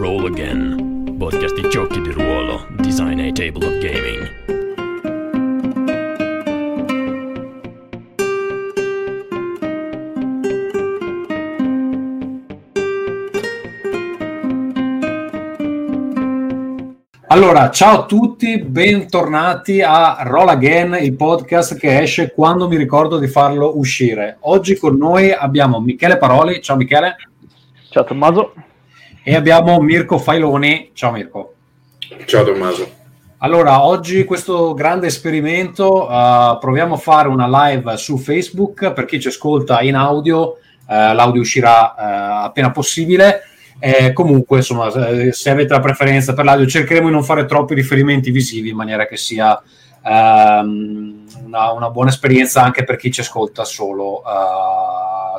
Roll Again, podcast di giochi di ruolo, design e tabletop gaming. Allora, ciao a tutti, bentornati a Roll Again, il podcast che esce quando mi ricordo di farlo uscire. Oggi con noi abbiamo Michele Paroli, ciao Michele. Ciao Tommaso. E abbiamo Mirko Failoni, ciao Mirko. Ciao Tommaso. Allora, oggi questo grande esperimento, uh, proviamo a fare una live su Facebook, per chi ci ascolta in audio, uh, l'audio uscirà uh, appena possibile eh, comunque, insomma, se avete la preferenza per l'audio, cercheremo di non fare troppi riferimenti visivi in maniera che sia um, una, una, buona esperienza anche per chi ci ascolta solo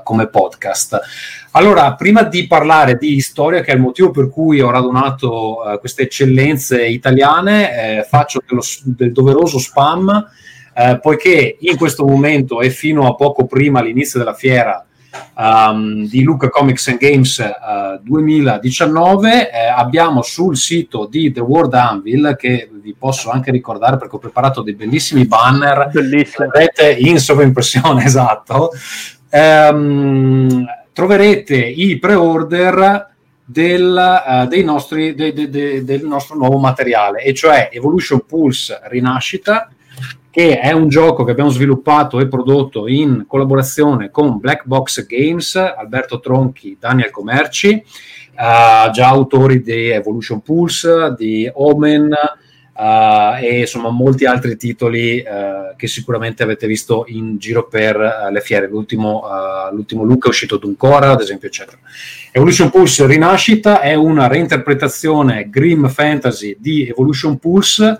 come podcast. Allora, prima di parlare di storia, che è il motivo per cui ho radunato uh, queste eccellenze italiane, eh, faccio dello, del doveroso spam, eh, poiché in questo momento e fino a poco prima all'inizio della fiera um, di Luca Comics and Games uh, 2019. Eh, abbiamo sul sito di The World Anvil, che vi posso anche ricordare perché ho preparato dei bellissimi banner. Bellissimo. Vedete in sovraimpressione, esatto. Um, troverete i pre-order del, uh, dei nostri, de, de, de, del nostro nuovo materiale, e cioè Evolution Pulse Rinascita, che è un gioco che abbiamo sviluppato e prodotto in collaborazione con Black Box Games, Alberto Tronchi, Daniel Comerci, uh, già autori di Evolution Pulse, di Omen uh, e insomma molti altri titoli uh, che sicuramente avete visto in giro per le fiere. L'ultimo, l'ultimo look è uscito Duncora, ad esempio, eccetera. Evolution Pulse Rinascita è una reinterpretazione grim fantasy di Evolution Pulse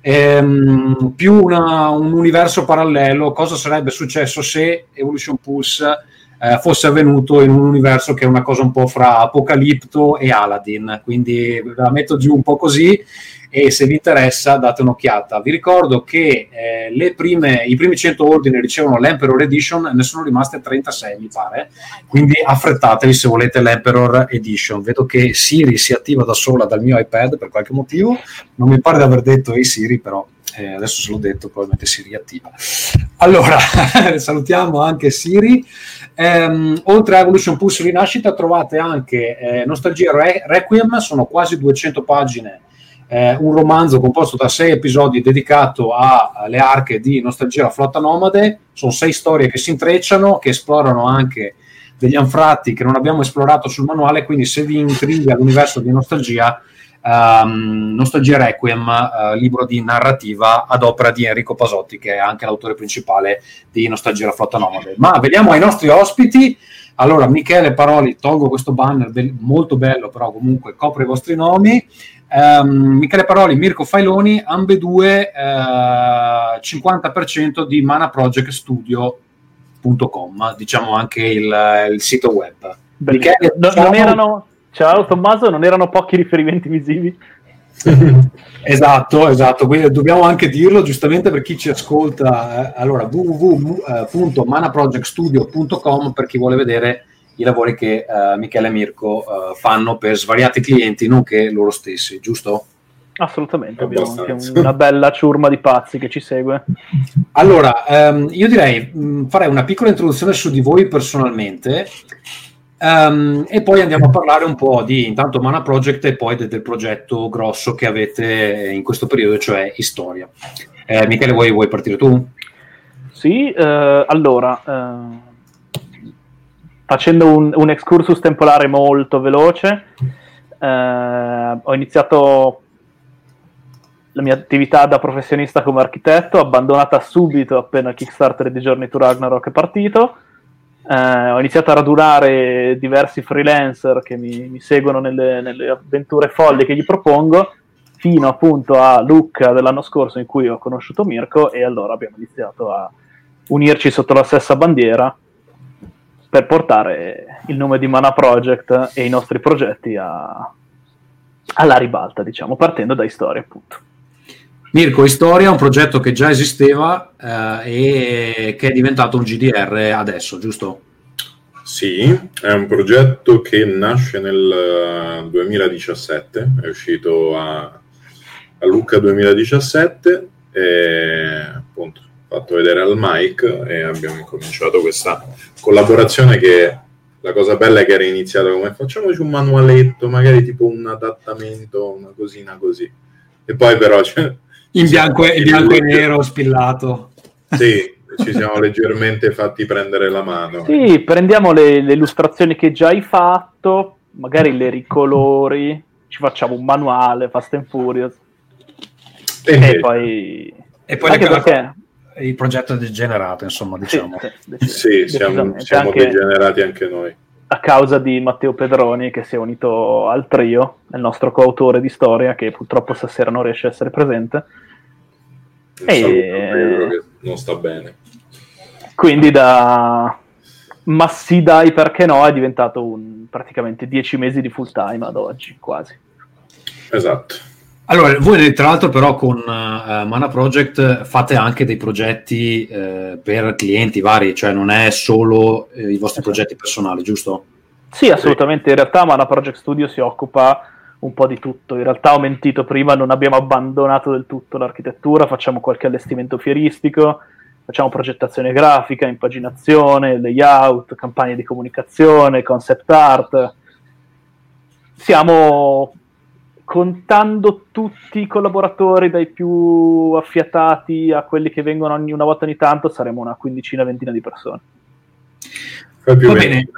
ehm, più una, un universo parallelo, cosa sarebbe successo se Evolution Pulse eh, fosse avvenuto in un universo che è una cosa un po' fra Apocalipto e Aladdin, quindi ve la metto giù un po' così e se vi interessa date un'occhiata. Vi ricordo che eh, prime, i primi 100 ordini ricevono l'Emperor Edition, ne sono rimaste 36 mi pare, quindi affrettatevi se volete l'Emperor Edition. Vedo che Siri si attiva da sola dal mio iPad per qualche motivo, non mi pare di aver detto ehi Siri però eh, adesso se l'ho detto probabilmente si riattiva. Allora, salutiamo anche Siri. Um, oltre a Evolution Pulse Rinascita trovate anche eh, Nostalgia Re- Requiem, sono quasi 200 pagine, eh, un romanzo composto da sei episodi dedicato alle arche di Nostalgia la flotta nomade, sono sei storie che si intrecciano, che esplorano anche degli anfratti che non abbiamo esplorato sul manuale, quindi se vi intriga l'universo di Nostalgia um, Nostalgia Requiem, uh, libro di narrativa ad opera di Enrico Pasotti, che è anche l'autore principale di Nostalgia la flotta nomade. Ma veniamo ai nostri ospiti. Allora, Michele Paroli, tolgo questo banner be- molto bello, però comunque copre i vostri nomi. Um, Michele Paroli, Mirko Failoni, ambedue uh, 50% di Mana Project Studio.com, diciamo anche il, il sito web. Michele, non, non erano Ciao Tommaso, non erano pochi riferimenti visivi? esatto, esatto, quindi dobbiamo anche dirlo giustamente per chi ci ascolta. Eh, allora, www.manaprojectstudio.com per chi vuole vedere i lavori che uh, Michele e Mirko uh, fanno per svariati clienti, nonché loro stessi, giusto? Assolutamente, abbiamo anche una bella ciurma di pazzi che ci segue. Allora, um, io direi mh, mm, farei una piccola introduzione su di voi personalmente Um, e poi andiamo a parlare un po' di intanto Mana Project e poi de- del progetto grosso che avete in questo periodo, cioè Istoria. Eh, Michele, vuoi, vuoi, partire tu? Sì, eh, allora, eh, facendo un, un, excursus temporale molto veloce, eh, ho iniziato la mia attività da professionista come architetto, abbandonata subito appena il Kickstarter di Journey to Ragnarok è partito eh, ho iniziato a radunare diversi freelancer che mi, mi seguono nelle, nelle, avventure folli che gli propongo, fino appunto a Lucca dell'anno scorso in cui ho conosciuto Mirko e allora abbiamo iniziato a unirci sotto la stessa bandiera per portare il nome di Mana Project e i nostri progetti a, alla ribalta, diciamo, partendo da storie appunto. Mirko, Istoria è un progetto che già esisteva eh, e che è diventato un GDR adesso, giusto? Sì, è un progetto che nasce nel 2017, eh, è uscito a, a Lucca 2017 e appunto fatto vedere al Mike e abbiamo incominciato questa collaborazione che la cosa bella è che era iniziata come facciamoci un manualetto, magari tipo un adattamento, una cosina così. E poi però... Cioè, in bianco, e, bianco e nero spillato. Sì, ci siamo leggermente fatti prendere la mano. Sì, prendiamo le, le, illustrazioni che già hai fatto, magari le ricolori, ci facciamo un manuale, Fast and Furious. E, e poi... E poi anche perché... il progetto è degenerato, insomma, diciamo. Sì, sì siamo, siamo anche degenerati anche noi. A causa di Matteo Pedroni che si è unito al trio, il nostro coautore di storia che purtroppo stasera non riesce a essere presente. Un e... non sta bene. Quindi da ma sì dai perché no è diventato un, praticamente dieci mesi di full time ad oggi quasi esatto allora voi tra l'altro però con uh, Mana Project fate anche dei progetti uh, per clienti vari cioè non è solo uh, i vostri progetti personali giusto? Sì assolutamente in realtà Mana Project Studio si occupa un po' di tutto in realtà ho mentito prima non abbiamo abbandonato del tutto l'architettura facciamo qualche allestimento fieristico facciamo progettazione grafica, impaginazione, layout, campagne di comunicazione, concept art. Siamo contando tutti i collaboratori, dai più affiatati a quelli che vengono ogni una volta ogni tanto, saremo una quindicina, ventina di persone. Va bene.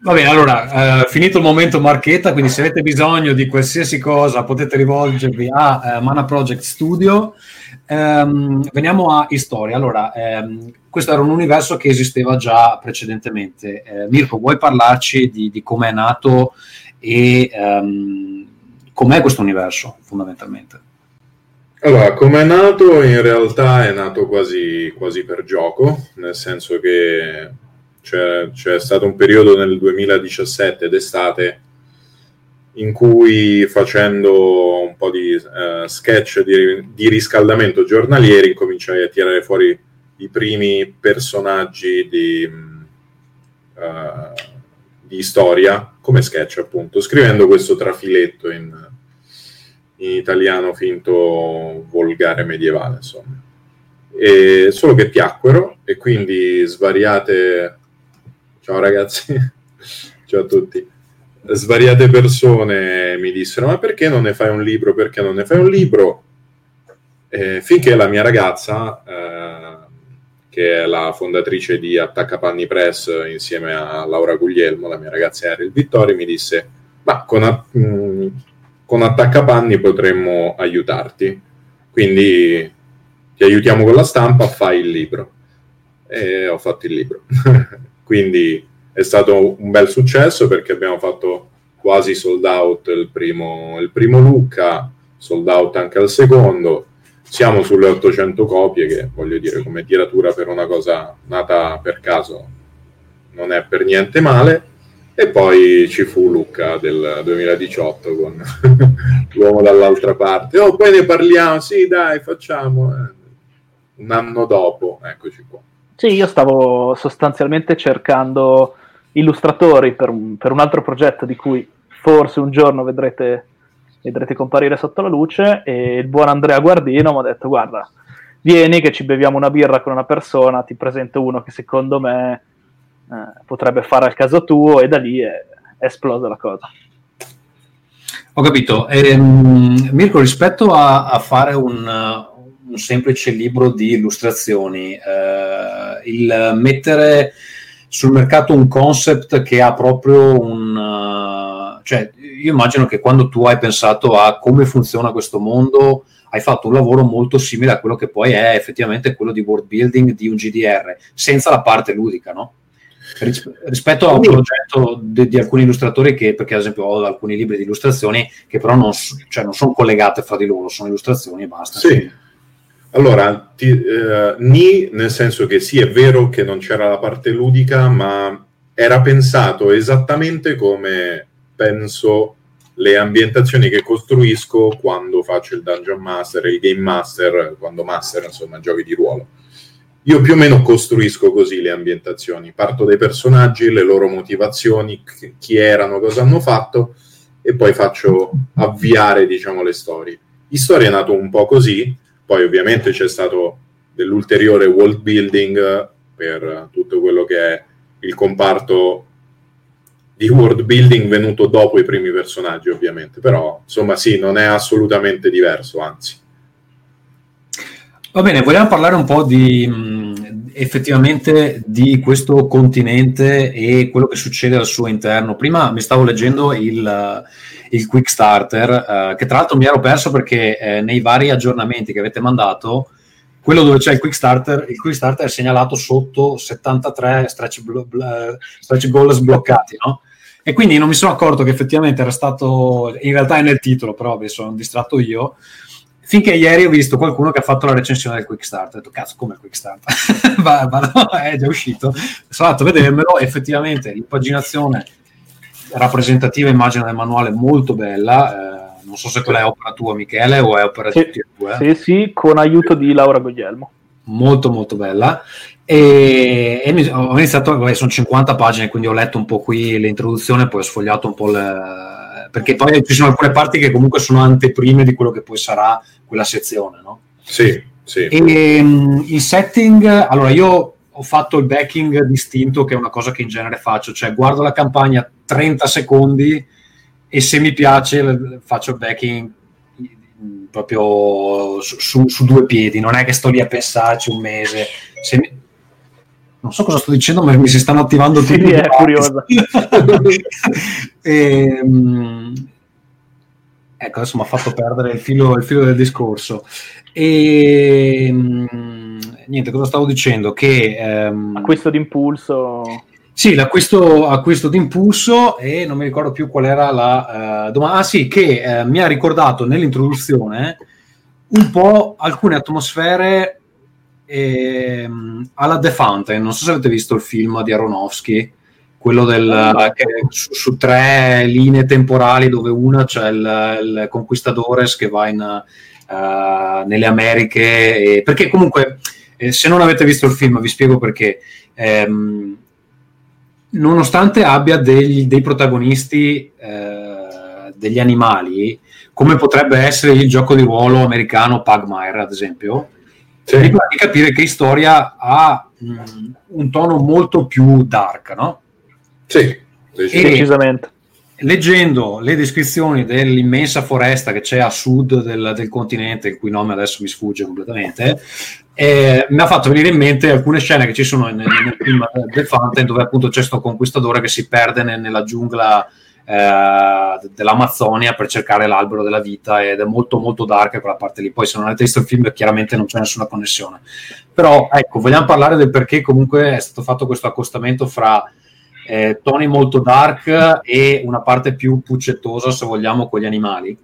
Va bene, allora, uh, finito il momento marchetta, quindi se avete bisogno di qualsiasi cosa potete rivolgervi a uh, Mana Project Studio. Um, veniamo a Storia. Allora, um, questo era un universo che esisteva già precedentemente. Uh, Mirko, vuoi parlarci di, di come è nato e um, com'è questo universo fondamentalmente? Allora, come è nato? In realtà è nato quasi, quasi per gioco, nel senso che c'è, c'è stato un periodo nel 2017 d'estate in cui facendo un po' di uh, sketch di, di, riscaldamento giornalieri cominciai a tirare fuori i primi personaggi di, uh, di storia come sketch appunto scrivendo questo trafiletto in, in italiano finto volgare medievale insomma e solo che piacquero e quindi svariate ciao ragazzi ciao a tutti svariate persone mi dissero ma perché non ne fai un libro, perché non ne fai un libro? Eh, finché la mia ragazza, eh, che è la fondatrice di Attaccapanni Press insieme a Laura Guglielmo, la mia ragazza Ariel Vittori, mi disse ma con, mh, mm, con Attaccapanni potremmo aiutarti, quindi ti aiutiamo con la stampa, fai il libro. E ho fatto il libro. quindi è stato un bel successo perché abbiamo fatto quasi sold out il primo, il primo Lucca, sold out anche al secondo. Siamo sulle 800 copie, che voglio dire, come tiratura per una cosa nata per caso non è per niente male. E poi ci fu Lucca del 2018 con l'uomo dall'altra parte. Oh, poi ne parliamo, sì, dai, facciamo. Eh. Un anno dopo, eccoci qua. Sì, io stavo sostanzialmente cercando illustratori per un, per un, altro progetto di cui forse un giorno vedrete, vedrete comparire sotto la luce e il buon Andrea Guardino mi ha detto guarda vieni che ci beviamo una birra con una persona ti presento uno che secondo me eh, potrebbe fare al caso tuo e da lì è, è esplosa la cosa. Ho capito. Ehm, Mirko rispetto a, a fare un, un, semplice libro di illustrazioni eh, il mettere sul mercato un concept che ha proprio un... Uh, cioè, io immagino che quando tu hai pensato a come funziona questo mondo, hai fatto un lavoro molto simile a quello che poi è effettivamente quello di world building di un GDR, senza la parte ludica, no? Ris- rispetto a un progetto di, di, alcuni illustratori che, perché ad esempio ho alcuni libri di illustrazioni che però non, cioè, non sono collegate fra di loro, sono illustrazioni e basta. Sì. Allora, ti, eh, ni nel senso che sì, è vero che non c'era la parte ludica, ma era pensato esattamente come penso le ambientazioni che costruisco quando faccio il Dungeon Master, il Game Master, quando master, insomma, giochi di ruolo. io più o meno costruisco così le ambientazioni. Parto dai personaggi, le loro motivazioni, chi erano, cosa hanno fatto, e poi faccio avviare, diciamo, le storie. La storia è nato un po' così, poi ovviamente c'è stato dell'ulteriore world building per tutto quello che è il comparto di world building venuto dopo i primi personaggi, ovviamente, però insomma sì, non è assolutamente diverso, anzi. Va bene, vogliamo parlare un po' di mh, effettivamente di questo continente e quello che succede al suo interno. Prima mi stavo leggendo il, il Quick Starter, eh, che tra l'altro mi ero perso perché eh, nei vari aggiornamenti che avete mandato, quello dove c'è il Quick Starter, il Quick Starter è segnalato sotto 73 stretch, bl- bl- stretch goal sbloccati, no? E quindi non mi sono accorto che effettivamente era stato, in realtà è nel titolo, però mi sono distratto io, finché ieri ho visto qualcuno che ha fatto la recensione del Quick Start. Ho detto, cazzo, come il Quick Start? va, va, no, è già uscito. Sono andato a vedermelo, effettivamente l'impaginazione rappresentativa, immagino del manuale, molto bella. Eh, non so se quella è opera tua, Michele, o è opera sì, di tutti e due. Sì, sì, con aiuto di Laura Goglielmo. Molto, molto bella. E, e ho iniziato, vabbè, sono 50 pagine, quindi ho letto un po' qui l'introduzione, poi ho sfogliato un po' le perché poi ci sono alcune parti che comunque sono anteprime di quello che poi sarà quella sezione, no? Sì, sì. E, um, il setting, allora io ho fatto il backing distinto, che è una cosa che in genere faccio, cioè guardo la campagna 30 secondi e se mi piace faccio il backing proprio su, su, su, due piedi, non è che sto lì a pensarci un mese. Mi... Non so cosa sto dicendo, ma mi si stanno attivando tutti. Sì, è curiosa. e, um, ecco, adesso mi ha fatto perdere il filo, il filo del discorso. E um, niente, cosa stavo dicendo? Che um, acquisto d'impulso. Sì, l'acquisto acquisto d'impulso e non mi ricordo più qual era la uh, domanda. Ah sì, che uh, mi ha ricordato nell'introduzione un po' alcune atmosfere eh, alla The Fountain. Non so se avete visto il film di Aronofsky, quello del, uh, su, su, tre linee temporali dove una c'è il, il Conquistadores che va in, uh, nelle Americhe. E, perché comunque, eh, se non avete visto il film, vi spiego perché. Ehm, nonostante abbia degli, dei protagonisti eh, degli animali, come potrebbe essere il gioco di ruolo americano Pugmire, ad esempio, sì. mi pare di capire che Storia ha mh, un tono molto più dark, no? Sì, decisamente. Leggendo le descrizioni dell'immensa foresta che c'è a sud del, del continente, il cui nome adesso mi sfugge completamente, eh, mi ha fatto venire in mente alcune scene che ci sono nel, nel film The Fountain, dove appunto c'è questo conquistadore che si perde nel, nella giungla eh, dell'Amazzonia per cercare l'albero della vita ed è molto molto dark quella parte lì. Poi se non avete visto il film chiaramente non c'è nessuna connessione. Però ecco, vogliamo parlare del perché comunque è stato fatto questo accostamento fra eh, toni molto dark e una parte più puccettosa, se vogliamo, con gli animali.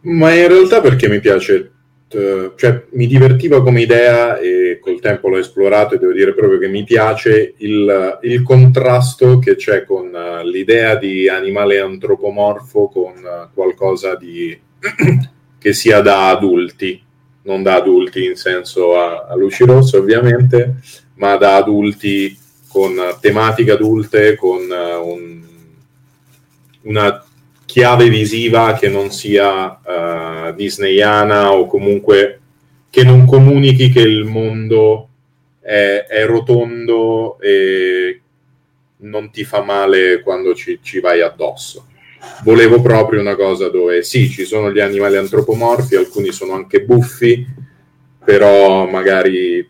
Ma in realtà perché mi piace eh, cioè, mi divertiva come idea e col tempo l'ho esplorato e devo dire proprio che mi piace il, il contrasto che c'è con uh, l'idea di animale antropomorfo con uh, qualcosa di che sia da adulti, non da adulti in senso a, a luci rosse ovviamente, ma da adulti con tematiche adulte, con un, una chiave visiva che non sia uh, disneyana o comunque che non comunichi che il mondo è, è, rotondo e non ti fa male quando ci, ci vai addosso. Volevo proprio una cosa dove sì, ci sono gli animali antropomorfi, alcuni sono anche buffi, però magari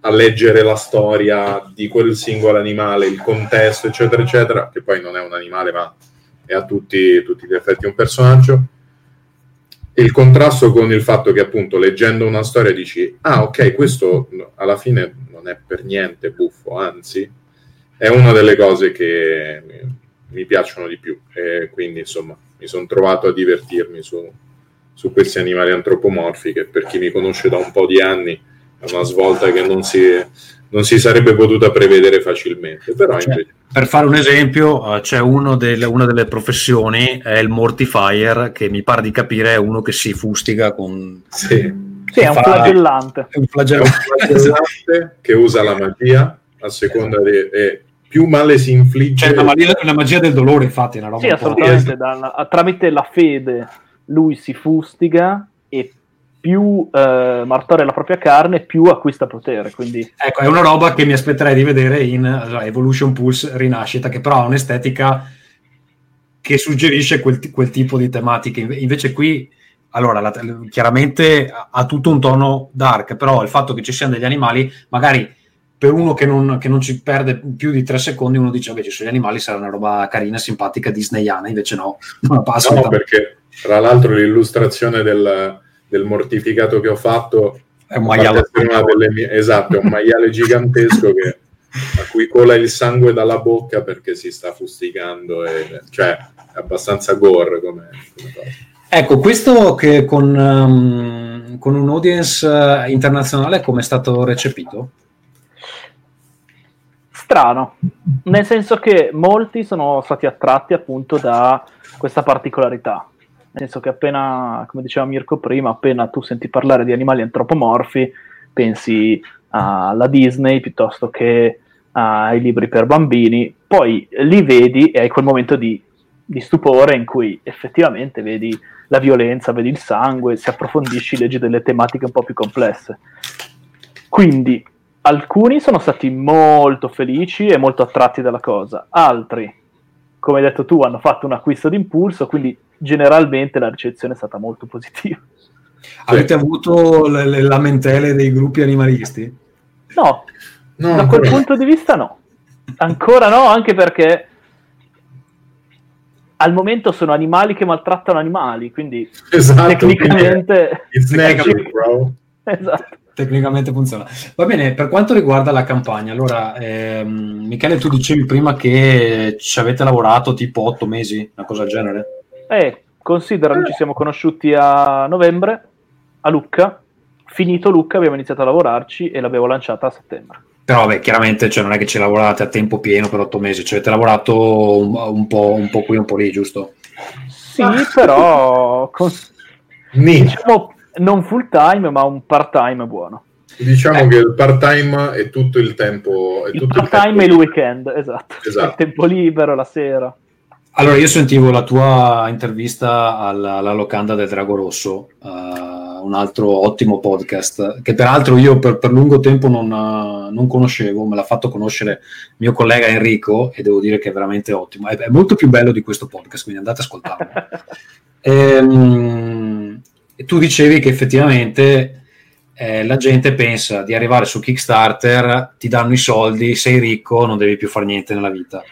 a leggere la storia di quel singolo animale, il contesto, eccetera, eccetera, che poi non è un animale, ma è a tutti, tutti gli effetti un personaggio. Il contrasto con il fatto che appunto leggendo una storia dici, ah ok, questo alla fine non è per niente buffo, anzi è una delle cose che mi piacciono di più e quindi insomma mi sono trovato a divertirmi su, su questi animali antropomorfi che per chi mi conosce da un po' di anni è una svolta che non si, non si sarebbe potuta prevedere facilmente. Però cioè, invece... Per fare un esempio, uh, c'è delle, una delle professioni, è il mortifier, che mi pare di capire è uno che si fustiga con... Sì Sì, è un flagellante. È un flagellante. che usa la magia a seconda di... e più male si infligge... C'è una magia, una magia del dolore, infatti, è una roba Sì, assolutamente. dalla- tramite la fede lui si fustiga più eh, martoria la propria carne, più acquista potere. Quindi Ecco, è una roba che mi aspetterei di vedere in eh, Evolution Pulse Rinascita, che però ha un'estetica che suggerisce quel, ti- quel tipo di tematiche. Inve- Invece qui, allora, la- chiaramente ha- tutto un tono dark, però il fatto che ci siano degli animali, magari per uno che non, che non ci perde più di tre secondi, uno dice, vabbè, ci sono gli animali, sarà una roba carina, simpatica, disneyana, invece no, non la passo. No, perché tra l'altro l'illustrazione del, del mortificato che ho fatto è un maiale. mie- esatto, è un maiale gigantesco che, a cui cola il sangue dalla bocca perché si sta fustigando, e, cioè è abbastanza gore come, come cosa. Ecco, questo che con, um, con un audience eh, internazionale come è stato recepito? strano, nel senso che molti sono stati attratti appunto da questa particolarità. Nel senso che appena, come diceva Mirko prima, appena tu senti parlare di animali antropomorfi, pensi alla Disney piuttosto che ai libri per bambini, poi li vedi e hai quel momento di, di stupore in cui effettivamente vedi la violenza, vedi il sangue, se approfondisci leggi delle tematiche un po' più complesse. Quindi alcuni sono stati molto felici e molto attratti dalla cosa, altri, come hai detto tu, hanno fatto un acquisto d'impulso, quindi generalmente la ricezione è stata molto positiva. Avete avuto le, le lamentele dei gruppi animalisti? No, No, da quel punto di vista no. Ancora no, anche perché al momento sono animali che maltrattano animali, quindi Esatto, tecnicamente... It's nature, bro. esatto. Tecnicamente funziona. Va bene, per quanto riguarda la campagna, allora, ehm, Michele, tu dicevi prima che ci avete lavorato tipo otto mesi, una cosa del genere? Eh, considera, noi ci siamo conosciuti a novembre, a Lucca, finito Lucca abbiamo iniziato a lavorarci e l'abbiamo lanciata a settembre. Però, vabbè, chiaramente cioè, non è che ci lavorate a tempo pieno per otto mesi, ci avete lavorato un, un po', un po' qui, un po' lì, giusto? Sì, però con- diciamo non full time, ma un part time buono. Diciamo che il part-time è tutto il tempo... È Il tutto part time tempo e il weekend, esatto. Esatto. Il tempo libero, la sera. Allora, io sentivo la tua intervista alla, alla locanda del Drago Rosso, eh, un altro ottimo podcast, che peraltro io per, per lungo tempo non, eh, non conoscevo, me l'ha fatto conoscere mio collega Enrico e devo dire che è veramente ottimo. È, è molto più bello di questo podcast, quindi andate ad ascoltarlo. Ehm, E, tu dicevi che effettivamente eh, la gente pensa di arrivare su Kickstarter, ti danno i soldi, sei ricco, non devi più fare niente nella vita.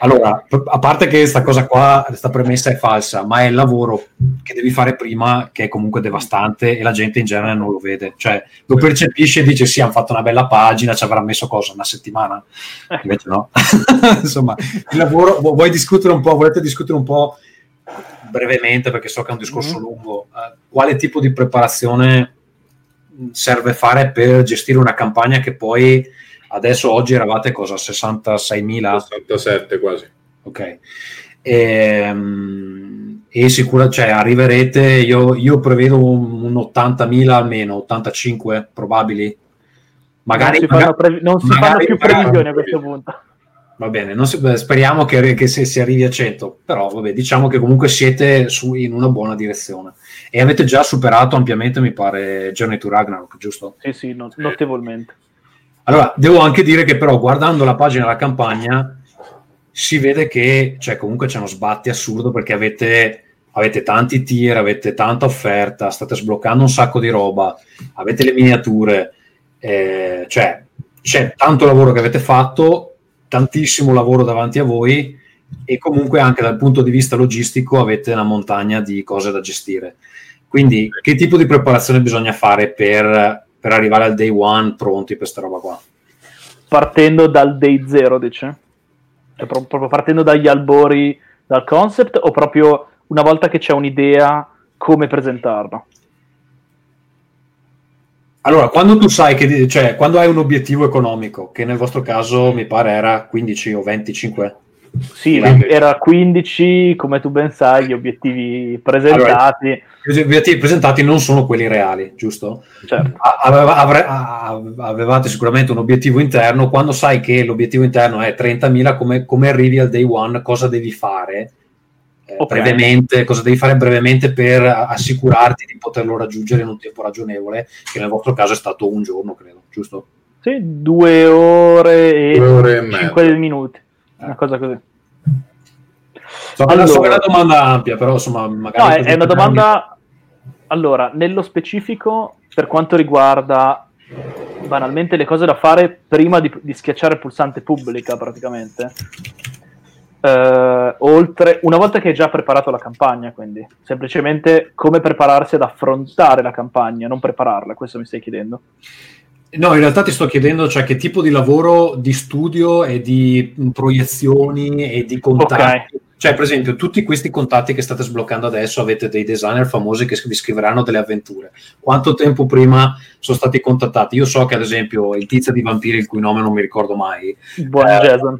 Allora, a parte che questa cosa qua, questa premessa è falsa, ma è il lavoro che devi fare prima che è comunque devastante e la gente in genere non lo vede. Cioè, lo percepisce e dice sì, hanno fatto una bella pagina, ci avrà messo cosa, una settimana? Invece no. Insomma, il lavoro, vu- vuoi discutere un po', volete discutere un po' brevemente, perché so che è un discorso Mhm. lungo, eh, quale tipo di preparazione mh, serve fare per gestire una campagna che poi adesso oggi eravate cosa 66.000 67 quasi. ok Ehm, e sicura cioè arriverete io, io prevedo un, un 80.000 almeno 85 probabili magari, non si fanno, previ- non si magari- fanno più previsioni a questo punto. va bene non si- speriamo che, che si, si arrivi a 100 però vabbè diciamo che comunque siete su, in una buona direzione e avete già superato ampiamente mi pare Journey to Ragnarok giusto? Sì, sì, no- notevolmente. Allora, devo anche dire che però guardando la pagina della campagna si vede che cioè, comunque c'è uno sbatti assurdo perché avete, avete tanti tier, avete tanta offerta, state sbloccando un sacco di roba, avete le miniature, eh, cioè c'è tanto lavoro che avete fatto, tantissimo lavoro davanti a voi e comunque anche dal punto di vista logistico avete una montagna di cose da gestire. Quindi che tipo di preparazione bisogna fare per, per arrivare al day one pronti per questa roba qua? Partendo dal day zero, dice? Cioè, pro- proprio partendo dagli albori, dal concept, o proprio una volta che c'è un'idea, come presentarla? Allora, quando tu sai che, cioè, quando hai un obiettivo economico, che nel vostro caso mi pare era 15 o 25, Sì, era 15, come tu ben sai, gli obiettivi presentati. Gli obiettivi presentati non sono quelli reali, giusto? Certo. Aveva- avre- avevate sicuramente un obiettivo interno, quando sai che l'obiettivo interno è 30.000, come, come arrivi al day one, cosa devi fare eh, Ok. brevemente, cosa devi fare brevemente per assicurarti di poterlo raggiungere in un tempo ragionevole, che nel vostro caso è stato un giorno, credo, giusto? Sì, due ore e Due ore e cinque mezza. minuti, una cosa così. So, che- so che è Allora- una domanda ampia, però insomma, magari... No, è, è una domanda. Allora, nello specifico, per quanto riguarda banalmente le cose da fare prima di, di schiacciare il pulsante pubblica, praticamente. eh, oltre una volta che hai già preparato la campagna, quindi semplicemente come prepararsi ad affrontare la campagna, non prepararla. Questo mi stai chiedendo. No, in realtà ti sto chiedendo cioè, che tipo di lavoro di studio e di proiezioni e di contatti. Cioè, per esempio, tutti questi contatti che state sbloccando adesso avete dei designer famosi che vi scriveranno delle avventure. Quanto tempo prima sono stati contattati? Io so che, ad esempio, il tizio di Vampiri, il cui nome non mi ricordo mai, Buon Eh, Jason.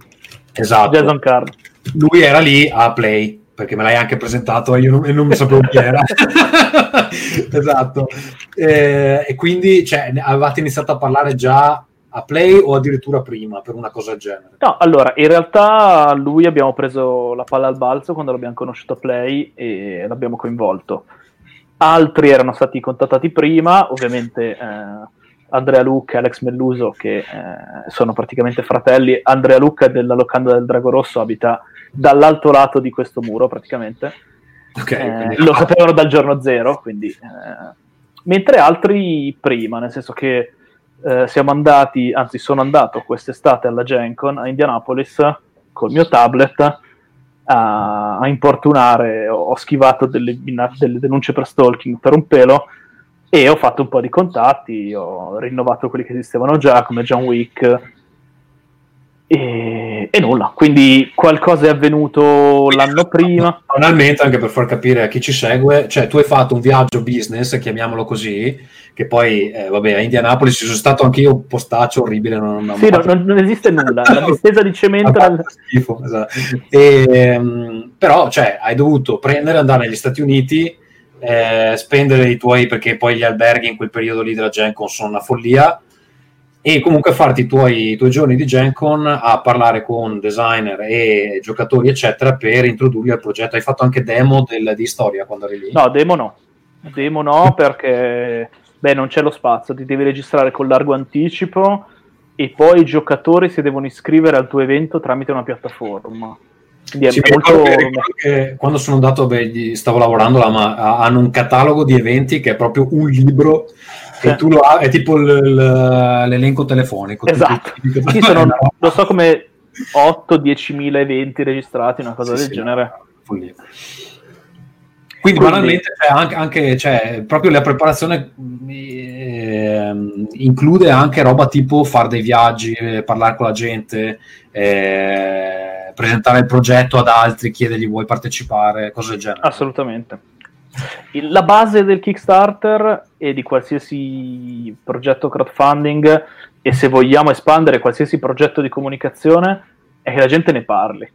esatto, Jason Card. lui era lì a Play perché me l'hai anche presentato e io non, non mi sapevo chi era. esatto. Eh, e quindi cioè, avevate iniziato a parlare già a Play o addirittura prima per una cosa del genere? No, allora, in realtà lui abbiamo preso la palla al balzo quando l'abbiamo conosciuto a Play e l'abbiamo coinvolto. Altri erano stati contattati prima, ovviamente eh, Andrea Lucca e Alex Melluso, che eh, sono praticamente fratelli. Andrea Lucca della locanda del Drago Rosso, abita dall'altro lato di questo muro praticamente. Ok, Eh, quindi- lo sapevano dal giorno zero, quindi... eh, mentre altri prima, nel senso che eh, siamo andati, anzi sono andato quest'estate alla Gen Con a Indianapolis col mio tablet a, a importunare, ho, ho schivato delle, delle denunce per stalking per un pelo e ho fatto un po' di contatti, ho rinnovato quelli che esistevano già come John Wick e, e nulla, quindi qualcosa è avvenuto l'anno prima. Banalmente, anche per far capire a chi ci segue, cioè tu hai fatto un viaggio business, chiamiamolo così, che poi, eh, vabbè, a Indianapolis ci sono stato anch'io, un postaccio orribile, non, non- Sì, no, non, non esiste nulla, la distesa di cemento... Ah, schifo, esatto. Ehm, però, cioè, hai dovuto prendere, andare negli Stati Uniti, eh, spendere i tuoi, perché poi gli alberghi in quel periodo lì della Gen Con sono una follia, e comunque farti i tuoi, i tuoi giorni di Gen Con a parlare con designer e giocatori, eccetera, per introdurli al progetto. Hai fatto anche demo del- di storia quando eri lì? No, demo no. Demo no perché beh, non c'è lo spazio, ti devi registrare con largo anticipo e poi i giocatori si devono iscrivere al tuo evento tramite una piattaforma. Quindi Sì, molto... che- quando sono andato, beh, stavo lavorando là, ma ha- hanno un catalogo di eventi che è proprio un libro che Sì. tu lo ha, è tipo l'elenco telefonico. Esatto. Tipo- Sì, sono, lo so come 8-10 mila eventi registrati, una cosa Sì, del sì, genere. follia. Quindi, Quindi- banalmente cioè, anche, anche, cioè, proprio la preparazione ehm, include anche roba tipo fare dei viaggi, eh, parlare con la gente, eh, presentare il progetto ad altri, chiedergli vuoi partecipare, cose del genere. Assolutamente. La base del Kickstarter e di qualsiasi progetto crowdfunding e se vogliamo espandere qualsiasi progetto di comunicazione è che la gente ne parli.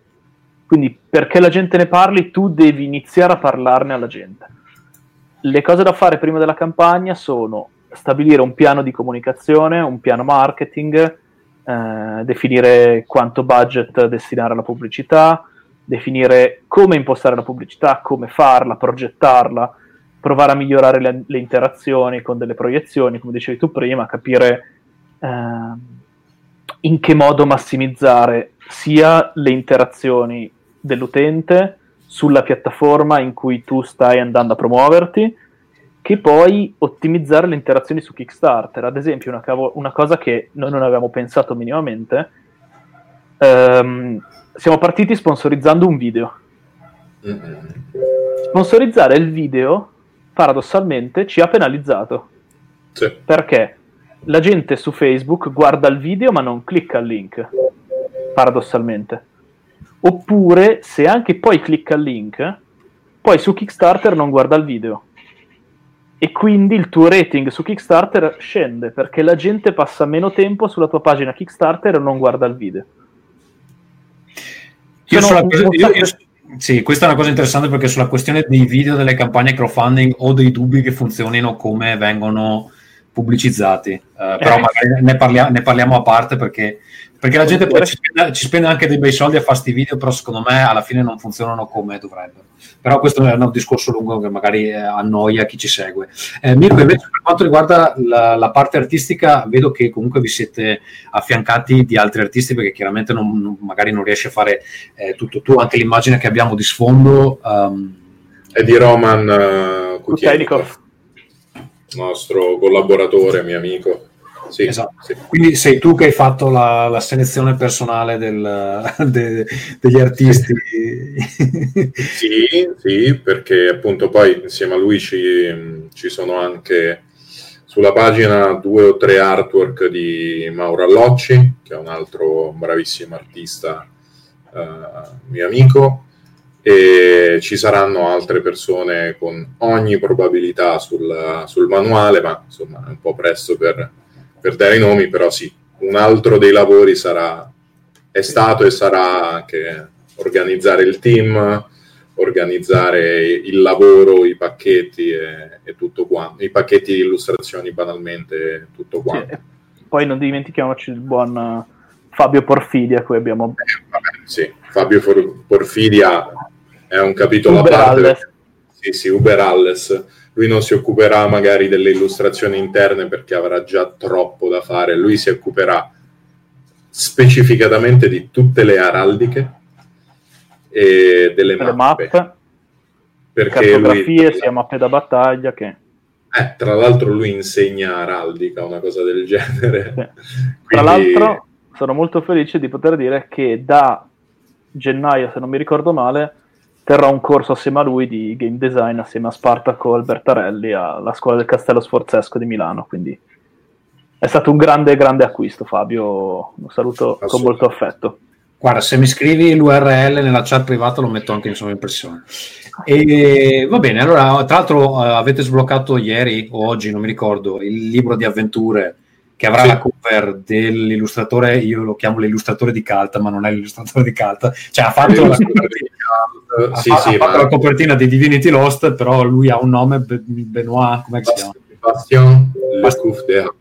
Quindi perché la gente ne parli tu devi iniziare a parlarne alla gente. Le cose da fare prima della campagna sono stabilire un piano di comunicazione, un piano marketing, eh, definire quanto budget destinare alla pubblicità, definire come impostare la pubblicità, come farla, progettarla, provare a migliorare le, le interazioni con delle proiezioni, come dicevi tu prima, capire ehm, in che modo massimizzare sia le interazioni dell'utente sulla piattaforma in cui tu stai andando a promuoverti, che poi ottimizzare le interazioni su Kickstarter. Ad esempio, una, cavo- una cosa che noi non avevamo pensato minimamente, ehm, siamo partiti sponsorizzando un video. Mm-mm. Sponsorizzare il video, paradossalmente, ci ha penalizzato. Sì. Perché la gente su Facebook guarda il video ma non clicca il link, paradossalmente. Oppure, se anche poi clicca il link, poi su Kickstarter non guarda il video. E quindi il tuo rating su Kickstarter scende perché la gente passa meno tempo sulla tua pagina Kickstarter e non guarda il video. Io Sono sulla un- io- un io- sì, questa è una cosa interessante perché sulla questione dei video delle campagne crowdfunding ho dei dubbi che funzionino come vengono pubblicizzati. Eh, però Eh. magari ne, parlia- ne parliamo a parte perché, perché la gente poi ci spende, ci spende anche dei bei soldi a fare sti video, però secondo me alla fine non funzionano come dovrebbero. Però questo è un discorso lungo che magari eh, annoia chi ci segue. Eh, Mirko, invece, per quanto riguarda la, la parte artistica, vedo che comunque vi siete affiancati di altri artisti perché chiaramente non- non- magari non riesci a fare eh, tutto tu, anche l'immagine che abbiamo di sfondo. ehm, È di Roman uh, Kuteinikov. nostro collaboratore, mio amico. Sì, Esatto. sì. quindi sei tu che hai fatto la, la selezione personale del- de- degli artisti. Sì, sì, perché appunto poi insieme a lui ci, ci sono anche sulla pagina due o tre artwork di Mauro Allocci, che è un altro bravissimo artista, eh, mio amico, e ci saranno altre persone con ogni probabilità sul, sul manuale, ma insomma è un po' presto per, per dare i nomi, però sì, un altro dei lavori sarà, è stato e sarà anche organizzare il team, organizzare il lavoro, i pacchetti e, e tutto quanto, i pacchetti di illustrazioni banalmente, tutto Sì, quanto. e Poi non dimentichiamoci il buon eh, Fabio Porfidia, a cui abbiamo Vabbè, sì, Fabio For- Porfidia è un capitolo a Uber parte. Alles. Sì, sì, Uber Alles. Lui non si occuperà magari delle illustrazioni interne perché avrà già troppo da fare. Lui si occuperà specificatamente di tutte le araldiche e delle le mappe. mappe, Perché cartografie, lui, sia mappe da battaglia che... eh, tra l'altro lui insegna araldica, una cosa del genere. Sì. Tra Quindi- l'altro sono molto felice di poter dire che da gennaio, se non mi ricordo male, terrò un corso assieme a lui di game design assieme a Spartaco Albertarelli alla scuola del Castello Sforzesco di Milano, quindi è stato un grande, grande acquisto Fabio, un saluto con molto affetto. Guarda, se mi scrivi l'URL nella chat privata lo metto anche in sovraimpressione. E va bene, allora, tra l'altro eh, avete sbloccato ieri o oggi, non mi ricordo, il libro di avventure che avrà Sì. la cover dell'illustratore, io lo chiamo l'illustratore di Calta, ma non è l'illustratore di Calta, cioè ha fatto, la copertina, ha Sì, fa- sì, ha fatto ma la copertina di Divinity Lost, però lui ha un nome, Be- Benoit, come si chiama? Bastien Le Couf de Havre.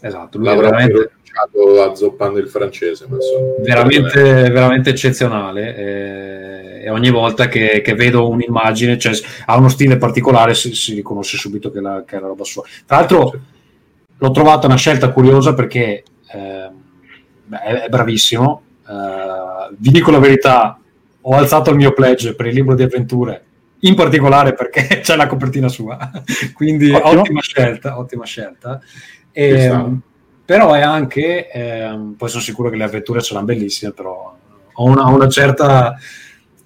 Esatto, lui è L'avrà veramente... pronunciato azzoppando il francese, ma insomma. veramente, veramente eccezionale eh, e ogni volta che, che vedo un'immagine cioè, ha uno stile particolare si, si riconosce subito che, la, che è la roba sua tra l'altro l'ho trovata una scelta curiosa perché ehm, beh, è, è bravissimo Eh, vi dico la verità ho alzato il mio pledge per il libro di avventure in particolare perché c'è la copertina sua quindi Ottimo. ottima scelta ottima scelta e, sta. però è anche ehm, poi sono sicuro che le avventure saranno bellissime però ho una, ho una certa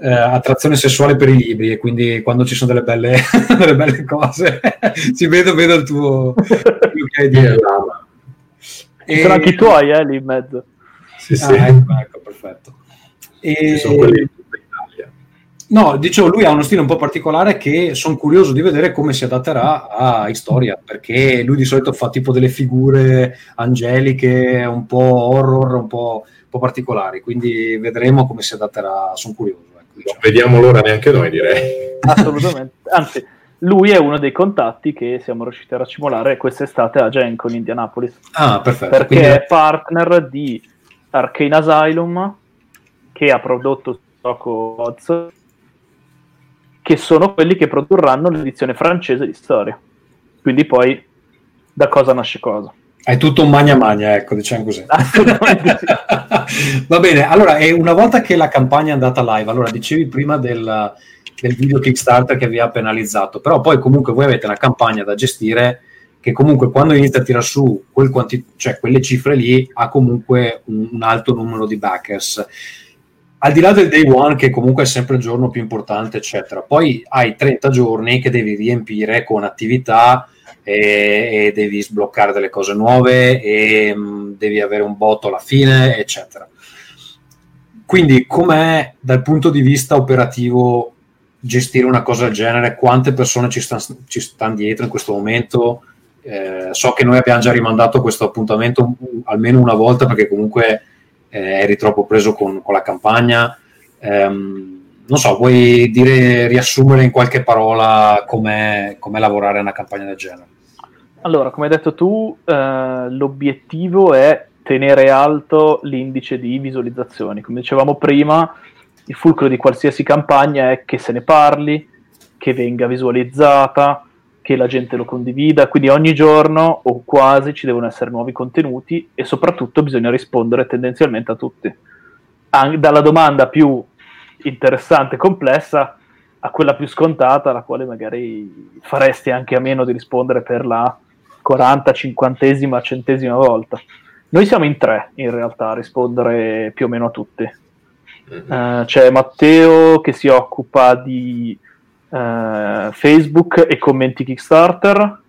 eh, attrazione sessuale per i libri e quindi quando ci sono delle belle, delle belle cose si vedo, vedo il tuo Sì, idea. là, E- Ci sono anche i tuoi, eh, lì in mezzo. sì, sì. Ah, ecco, ecco, perfetto. Ci E- sono quelli. No, dicevo, lui ha uno stile un po' particolare che sono curioso di vedere come si adatterà a Historia, perché lui di solito fa tipo delle figure angeliche, un po' horror, un po', un po' particolari, quindi vedremo come si adatterà, sono curioso. Non vediamo l'ora neanche noi, direi. Assolutamente. Anzi, lui è uno dei contatti che siamo riusciti a racimolare quest'estate a Gen con Indianapolis. Ah, perfetto. perché quindi- è partner di Arcane Asylum che ha prodotto gioco Oz che sono quelli che produrranno l'edizione francese di storia quindi poi da cosa nasce cosa È tutto un magna magna, ecco, diciamo così. Va bene, allora, una volta che la campagna è andata live, allora dicevi prima del, del video Kickstarter che vi ha penalizzato, però poi comunque voi avete una campagna da gestire che comunque quando inizia a tirare su quel quanti- cioè quelle cifre lì ha comunque un, un alto numero di backers. Al di là del day one, che comunque è sempre il giorno più importante, eccetera, poi hai 30 giorni che devi riempire con attività e, e devi sbloccare delle cose nuove e mh, devi avere un botto alla fine, eccetera. Quindi, com'è dal punto di vista operativo gestire una cosa del genere? Quante persone ci, stan- stanno dietro in questo momento? Eh, so che noi abbiamo già rimandato questo appuntamento un- almeno una volta perché comunque eh, eri troppo preso con, con la campagna. Ehm, non so, vuoi dire, riassumere in qualche parola com'è, com'è lavorare a una campagna del genere? Allora, come hai detto tu, eh, l'obiettivo è tenere alto l'indice di visualizzazioni. Come dicevamo prima, il fulcro di qualsiasi campagna è che se ne parli, che venga visualizzata, che la gente lo condivida, quindi ogni giorno o quasi ci devono essere nuovi contenuti e soprattutto bisogna rispondere tendenzialmente a tutti. An- dalla domanda più interessante complessa a quella più scontata, alla quale magari faresti anche a meno di rispondere per la 40, 50, centesima volta. Noi siamo in tre in realtà a rispondere più o meno a tutti. Uh, c'è Matteo che si occupa di uh, Facebook e commenti Kickstarter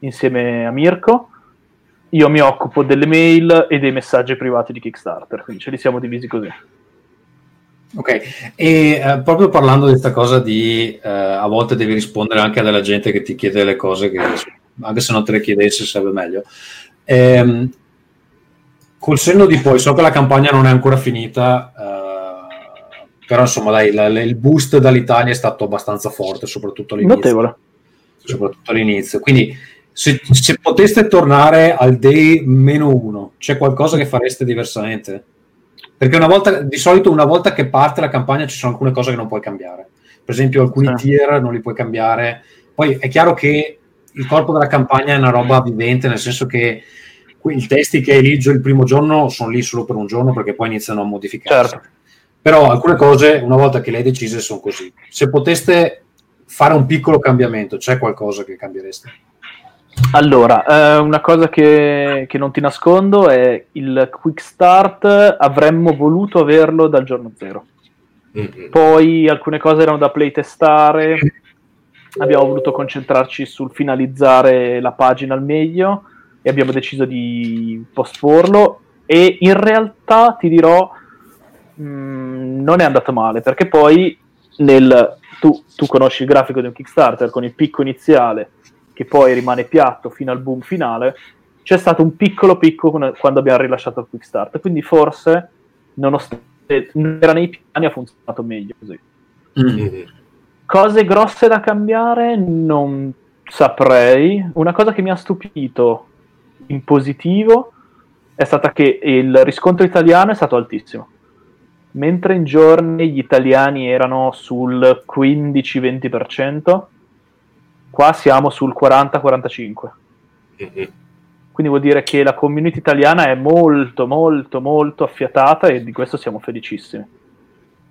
insieme a Mirko. Io mi occupo delle mail e dei messaggi privati di Kickstarter, quindi ce li siamo divisi così. Ok, e eh, proprio parlando di questa cosa di eh, a volte devi rispondere anche a della gente che ti chiede le cose che anche se non te le chiedesse sarebbe meglio. Ehm, col senno di poi, so che la campagna non è ancora finita, eh, però insomma dai, la, il boost dall'Italia è stato abbastanza forte, soprattutto all'inizio. Notevole. Soprattutto all'inizio. Quindi se, se poteste tornare al day meno uno, c'è qualcosa che fareste diversamente? Perché una volta, di solito una volta che parte la campagna ci sono alcune cose che non puoi cambiare. Per esempio alcuni sì. tier non li puoi cambiare. Poi è chiaro che il corpo della campagna è una roba vivente, nel senso che i testi che eligio il primo giorno sono lì solo per un giorno perché poi iniziano a modificarsi. Certo. Però alcune cose, una volta che le hai decise, sono così. Se poteste fare un piccolo cambiamento, c'è qualcosa che cambiereste? Allora, eh, una cosa che, che, non ti nascondo è il quick start avremmo voluto averlo dal giorno zero. Mm-hmm. Poi alcune cose erano da playtestare, abbiamo voluto concentrarci sul finalizzare la pagina al meglio e abbiamo deciso di posporlo e in realtà ti dirò mh, mm, non è andato male perché poi nel, tu, tu conosci il grafico di un Kickstarter con il picco iniziale che poi rimane piatto fino al boom finale, c'è stato un piccolo picco quando abbiamo rilasciato il quick start, quindi forse nonostante non era nei piani ha funzionato meglio così. Mm-hmm. Cose grosse da cambiare non saprei. Una cosa che mi ha stupito in positivo è stata che il riscontro italiano è stato altissimo. Mentre in giorni gli italiani erano sul 15-20%, Qua siamo sul 40-45. Mm-hmm. Quindi vuol dire che la community italiana è molto, molto, molto affiatata e di questo siamo felicissimi.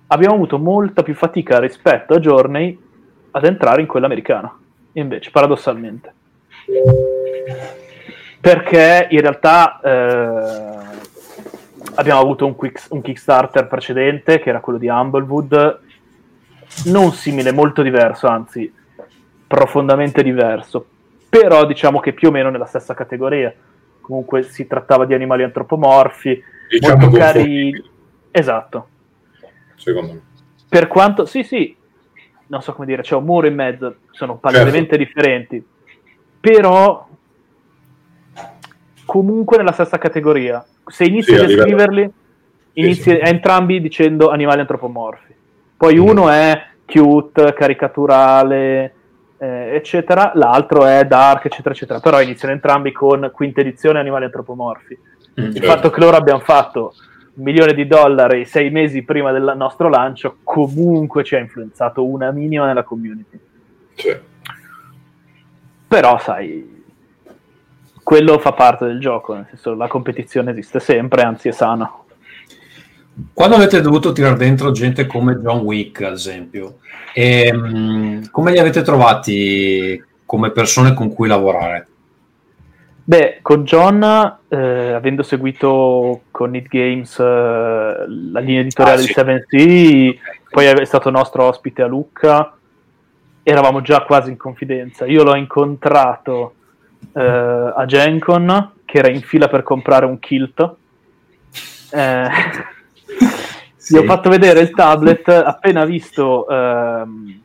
Abbiamo avuto molta più fatica rispetto a Journey ad entrare in quella americana, invece, paradossalmente. Perché in realtà eh, abbiamo avuto un, quick, un Kickstarter precedente, che era quello di Humblewood, non simile, molto diverso, anzi, profondamente diverso, però diciamo che più o meno nella stessa categoria. Comunque si trattava di animali antropomorfi, diciamo molto carini. Esatto. Secondo me. Per quanto, sì, sì, non so come dire, c'è un muro in mezzo, sono palesemente certo. differenti, però comunque nella stessa categoria. Se inizi sì, a descriverli, inizi sì. entrambi dicendo animali antropomorfi. Poi mm. uno è cute, caricaturale, eh, eccetera, l'altro è Dark, eccetera, eccetera. Però iniziano entrambi con quinta edizione animali antropomorfi. Mm, il certo. fatto che loro abbiano fatto un milione di dollari sei mesi prima del nostro lancio comunque ci ha influenzato una minima nella community. Sì. Però, sai, quello fa parte del gioco, nel senso la competizione esiste sempre, anzi è sana. Quando avete dovuto tirare dentro gente come John Wick, ad esempio, e, ehm, come li avete trovati come persone con cui lavorare? Beh, con John, eh, avendo seguito con It Games eh, la linea editoriale ah, sì. di 7C, poi è stato nostro ospite a Lucca, eravamo già quasi in confidenza. Io l'ho incontrato eh, a Gencon, che era in fila per comprare un kilt. Eh, sì. Gli ho fatto vedere il tablet appena visto ehm,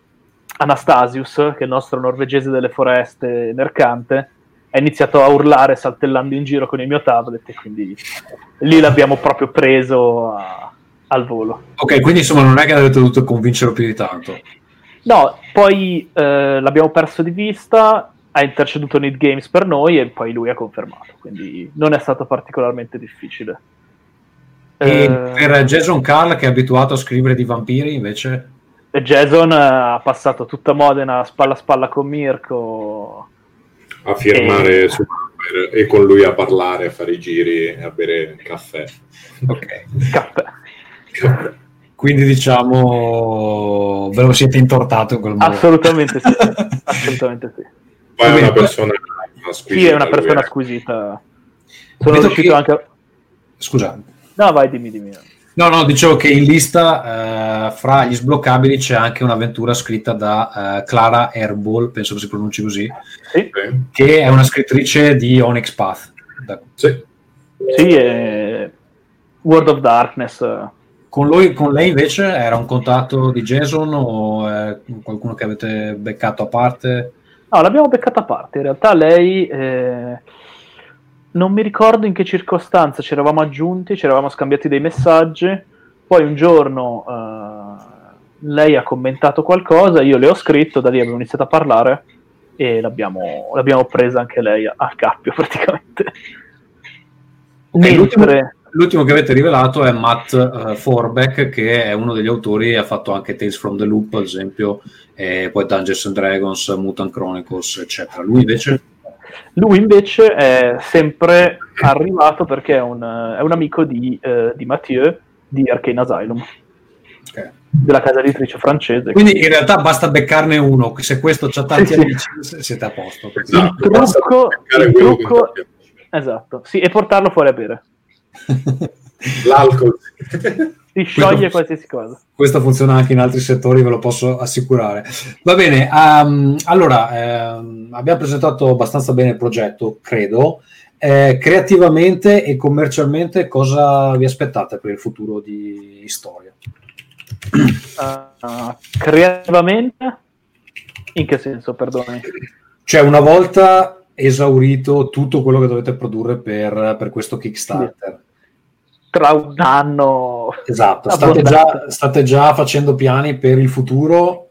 Anastasius, che è il nostro norvegese delle foreste mercante, ha iniziato a urlare saltellando in giro con il mio tablet e quindi lì l'abbiamo proprio preso a, al volo. Ok, quindi insomma non è che avete dovuto convincerlo più di tanto. No, poi eh, l'abbiamo perso di vista, ha interceduto Need Games per noi e poi lui ha confermato, quindi non è stato particolarmente difficile. E eh, per Jason Carl che è abituato a scrivere di vampiri invece? Jason eh, ha passato tutta Modena spalla a spalla con Mirko. A firmare e... su e con lui a parlare, a fare i giri e a bere caffè. Ok. Caffè. caffè. Quindi diciamo ve lo siete intortato in quel modo. Assolutamente sì. Assolutamente sì. Poi è una persona squisita. Sì, è una persona squisita. Sono Vedo riuscito che... anche... Scusa. No, vai, dimmi, dimmi. No, no, dicevo che in lista eh, fra gli sbloccabili c'è anche un'avventura scritta da eh, Clara Airball, penso che si pronunci così, Sì, che è una scrittrice di Onyx Path. Da- Sì. sì è... World of Darkness. Con, lui, con lei invece era un contatto di Jason o è qualcuno che avete beccato a parte? No, l'abbiamo beccata a parte. In realtà lei... Non mi ricordo in che circostanza ci eravamo aggiunti, ci eravamo scambiati dei messaggi. Poi un giorno eh, lei ha commentato qualcosa, io le ho scritto, da lì abbiamo iniziato a parlare e l'abbiamo, l'abbiamo presa anche lei a, cappio praticamente. Ok, l'ultimo, Mentre- l'ultimo che avete rivelato è Matt eh, Forbeck, che è uno degli autori, ha fatto anche Tales from the Loop, ad esempio, e poi Dungeons and Dragons, Mutant Chronicles, eccetera. Lui invece... Lui invece è sempre arrivato perché è un, è un amico di, eh, di Mathieu di Arcane Asylum, ok. della casa editrice francese. Quindi in realtà basta beccarne uno, se questo c'ha tanti Sì, sì. amici siete a posto. Esatto. Il trucco- il trucco-. Esatto, sì, e portarlo fuori a bere. L'alcol. Si scioglie Questo- qualsiasi cosa. Questo funziona anche in altri settori, ve lo posso assicurare. Va bene, ehm, allora ehm, abbiamo presentato abbastanza bene il progetto, credo. Eh, creativamente e commercialmente cosa vi aspettate per il futuro di Storia? Uh, creativamente? In che senso, perdonami? Cioè, una volta esaurito tutto quello che dovete produrre per, per questo Kickstarter. Tra un anno... Esatto, state già, state già facendo piani per il futuro,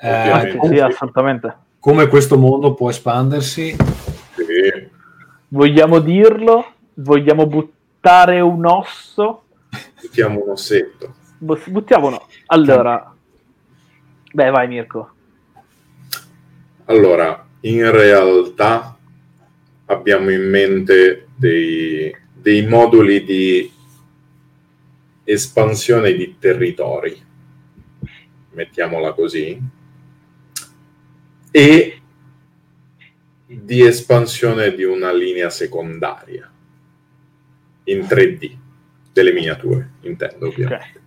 eh, Ovviamente. Sì, assolutamente. Come questo mondo può espandersi. Sì. Vogliamo dirlo? Vogliamo buttare un osso? Buttiamo un ossetto. Bu- Buttiamo uno. Allora... Beh, vai Mirko. Allora, in realtà abbiamo in mente dei, dei moduli di espansione di territori, mettiamola così, e di espansione di una linea secondaria in 3D delle miniature, intendo ovviamente.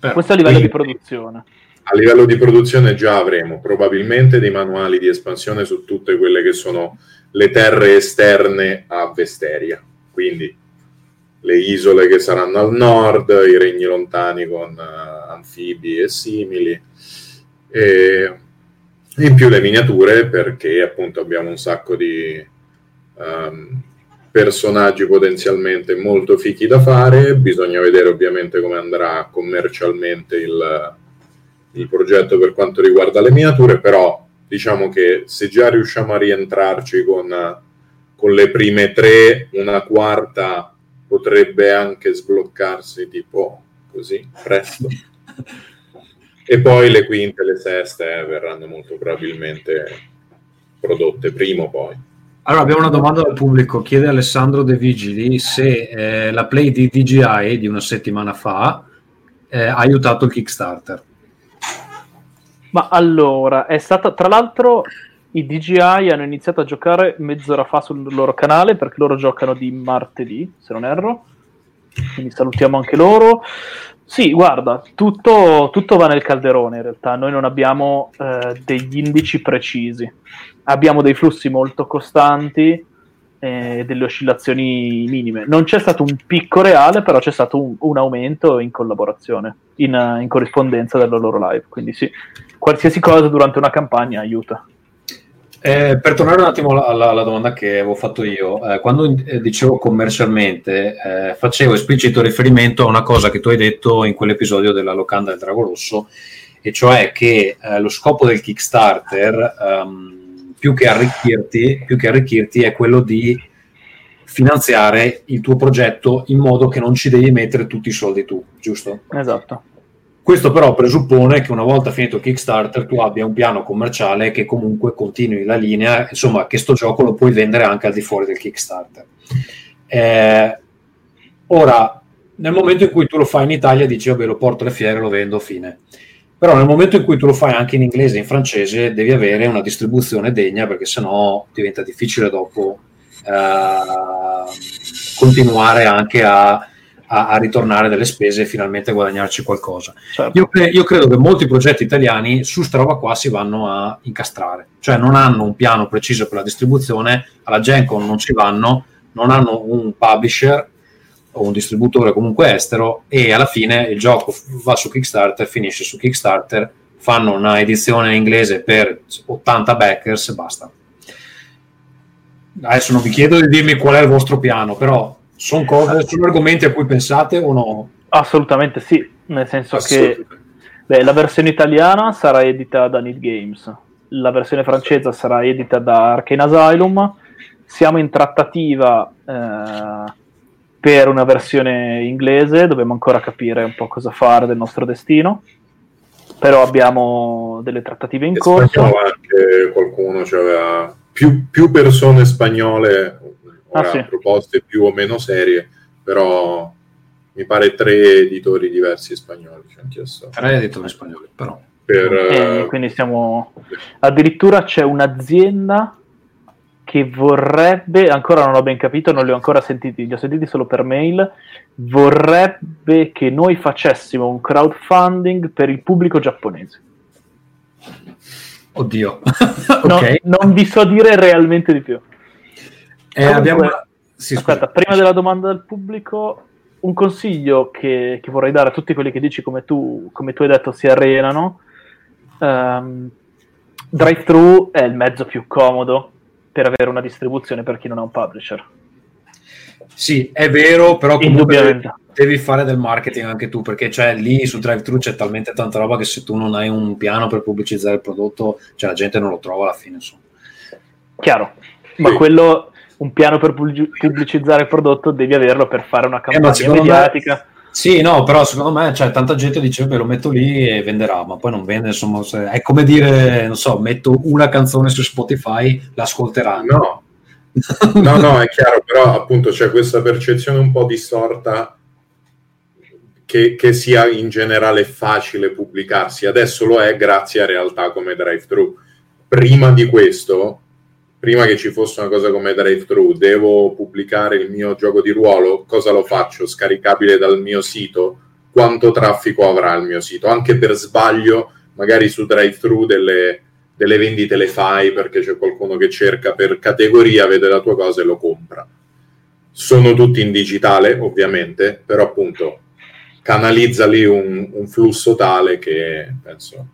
Eh, Questo a livello Sì. di produzione. A livello di produzione già avremo probabilmente dei manuali di espansione su tutte quelle che sono le terre esterne a Vesteria, quindi le isole che saranno al nord, i regni lontani con eh, anfibi e simili, e in più le miniature perché appunto abbiamo un sacco di ehm, personaggi potenzialmente molto fichi da fare, bisogna vedere ovviamente come andrà commercialmente il il progetto per quanto riguarda le miniature, però diciamo che se già riusciamo a rientrarci con, con le prime tre, una quarta potrebbe anche sbloccarsi tipo così presto. E poi le quinte e le seste eh, verranno molto probabilmente prodotte prima o poi. Allora, abbiamo una domanda dal pubblico. Chiede Alessandro De Vigili se eh, la play di DGI di una settimana fa eh, ha aiutato il Kickstarter. Ma allora, è stata tra l'altro i DJI hanno iniziato a giocare mezz'ora fa sul loro canale perché loro giocano di martedì, se non erro. Quindi salutiamo anche loro. Sì, guarda, tutto, tutto va nel calderone in realtà. Noi non abbiamo eh, degli indici precisi. Abbiamo dei flussi molto costanti e delle oscillazioni minime. Non c'è stato un picco reale, però c'è stato un, un aumento in collaborazione, in, eh, in corrispondenza della loro live. Quindi sì, qualsiasi cosa durante una campagna aiuta. Eh, per tornare un attimo alla, alla, domanda che avevo fatto io, eh, quando eh, dicevo commercialmente, eh, facevo esplicito riferimento a una cosa che tu hai detto in quell'episodio della locanda del Drago Rosso, e cioè che eh, lo scopo del Kickstarter, um, più, che arricchirti, più che arricchirti, è quello di finanziare il tuo progetto in modo che non ci devi mettere tutti i soldi tu, giusto? Esatto. Questo però presuppone che una volta finito il Kickstarter tu abbia un piano commerciale che comunque continui la linea, insomma che sto gioco lo puoi vendere anche al di fuori del Kickstarter. Eh, ora, nel momento in cui tu lo fai in Italia dici vabbè lo porto alle fiere, lo vendo, fine. Però nel momento in cui tu lo fai anche in inglese e in francese devi avere una distribuzione degna perché sennò diventa difficile dopo eh, continuare anche a a, a, ritornare delle spese e finalmente guadagnarci qualcosa. Certo. Io, cre- io, credo che molti progetti italiani su sta roba qua si vanno a incastrare, cioè non hanno un piano preciso per la distribuzione, alla Gencon non ci vanno, non hanno un publisher o un distributore comunque estero e alla fine il gioco va su Kickstarter, finisce su Kickstarter, fanno una edizione inglese per 80 backers e basta. Adesso non vi chiedo di dirmi qual è il vostro piano, però sono cose, sono argomenti a cui pensate o no? Assolutamente sì, nel senso che beh, la versione italiana sarà edita da Need Games, la versione francese sarà edita da Arcane Asylum, siamo in trattativa eh, per una versione inglese, dobbiamo ancora capire un po' cosa fare del nostro destino, però abbiamo delle trattative in corso. Anche qualcuno, cioè più, più persone spagnole ora, ah, sì. proposte più o meno serie, però mi pare tre editori diversi spagnoli ci hanno chiesto. Tre editori spagnoli, però. Per, eh, quindi siamo... Addirittura c'è un'azienda che vorrebbe, ancora non ho ben capito, non li ho ancora sentiti, li ho sentiti solo per mail, vorrebbe che noi facessimo un crowdfunding per il pubblico giapponese. Oddio. okay. non, non vi so dire realmente di più. Eh, Comunque, abbiamo... sì, aspetta, prima della domanda del pubblico, un consiglio che, che, vorrei dare a tutti quelli che dici come tu, come tu hai detto si arenano. Um, Drive-thru è il mezzo più comodo per avere una distribuzione per chi non ha un publisher. Sì, è vero, però comunque devi fare del marketing anche tu, perché cioè, lì su drive-thru c'è talmente tanta roba che se tu non hai un piano per pubblicizzare il prodotto, cioè la gente non lo trova alla fine. Insomma. Chiaro, ma quello un piano per pubblicizzare il prodotto devi averlo per fare una eh, campagna eh, mediatica. Me, sì, no, però secondo me cioè, tanta gente dice beh lo metto lì e venderà, ma poi non vende, insomma, se, è come dire, non so, metto una canzone su Spotify, l'ascolteranno. No. no, no, è chiaro, però appunto c'è questa percezione un po' distorta che, che, sia in generale facile pubblicarsi. Adesso lo è grazie a realtà come Drive-Thru. Prima di questo prima che ci fosse una cosa come drive-thru, devo pubblicare il mio gioco di ruolo, cosa lo faccio? Scaricabile dal mio sito? Quanto traffico avrà il mio sito? Anche per sbaglio, magari su drive-thru delle, delle vendite le fai perché c'è qualcuno che cerca per categoria, vede la tua cosa e lo compra. Sono tutti in digitale, ovviamente, però appunto canalizza lì un, un flusso tale che penso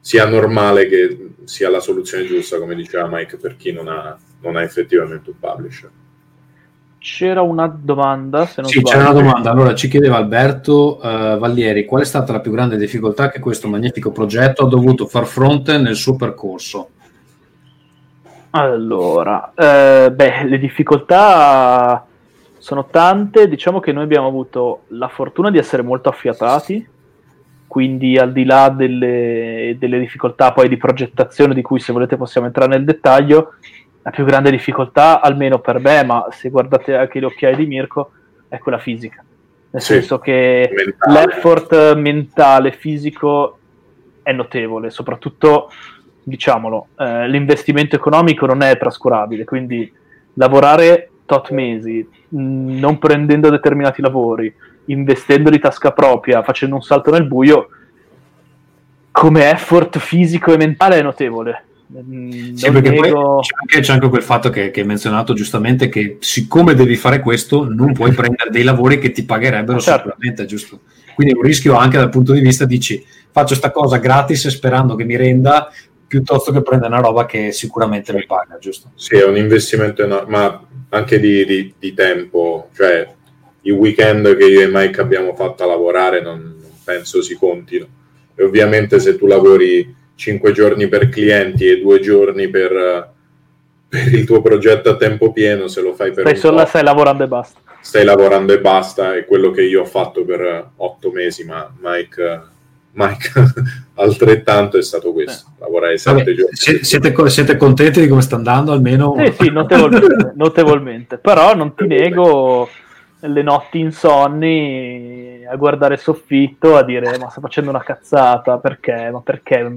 sia normale che sia la soluzione giusta, come diceva Mike, per chi non ha, non ha effettivamente un publisher. C'era una domanda, se non Sì, sbaglio. c'era una domanda. Allora, ci chiedeva Alberto uh, Vallieri, qual è stata la più grande difficoltà che questo magnifico progetto ha dovuto far fronte nel suo percorso? Allora, eh, beh, le difficoltà sono tante. Diciamo che noi abbiamo avuto la fortuna di essere molto affiatati quindi al di là delle, delle, difficoltà poi di progettazione di cui se volete possiamo entrare nel dettaglio, la più grande difficoltà, almeno per me, ma se guardate anche gli occhiali di Mirko, è quella fisica. Nel sì, senso che mentale. l'effort mentale, fisico è notevole, soprattutto, diciamolo, eh, l'investimento economico non è trascurabile, quindi lavorare tot mesi, mh, non prendendo determinati lavori, investendo di tasca propria, facendo un salto nel buio, come effort fisico e mentale è notevole. Mm, sì, perché poi c'è anche, c'è anche, quel fatto che, che hai menzionato giustamente che siccome devi fare questo non puoi prendere dei lavori che ti pagherebbero certo. sicuramente, giusto? Quindi è un rischio anche dal punto di vista dici faccio sta cosa gratis sperando che mi renda piuttosto che prendere una roba che sicuramente mi paga, giusto? Sì, è un investimento enorme, ma anche di, di, di tempo, cioè i weekend che io e Mike abbiamo fatto a lavorare non, non penso si contino. E ovviamente se tu lavori 5 giorni per clienti e 2 giorni per, per, il tuo progetto a tempo pieno, se lo fai per... Stai solo stai lavorando e basta. Stai lavorando e basta, è quello che io ho fatto per 8 mesi, ma Mike, Mike altrettanto è stato questo, eh. lavorare 7 giorni. Siete, siete, contenti di come sta andando almeno? Sì, sì, notevolmente, notevolmente. però non ti nego le notti insonni a guardare il soffitto a dire ma sto facendo una cazzata perché? Ma perché?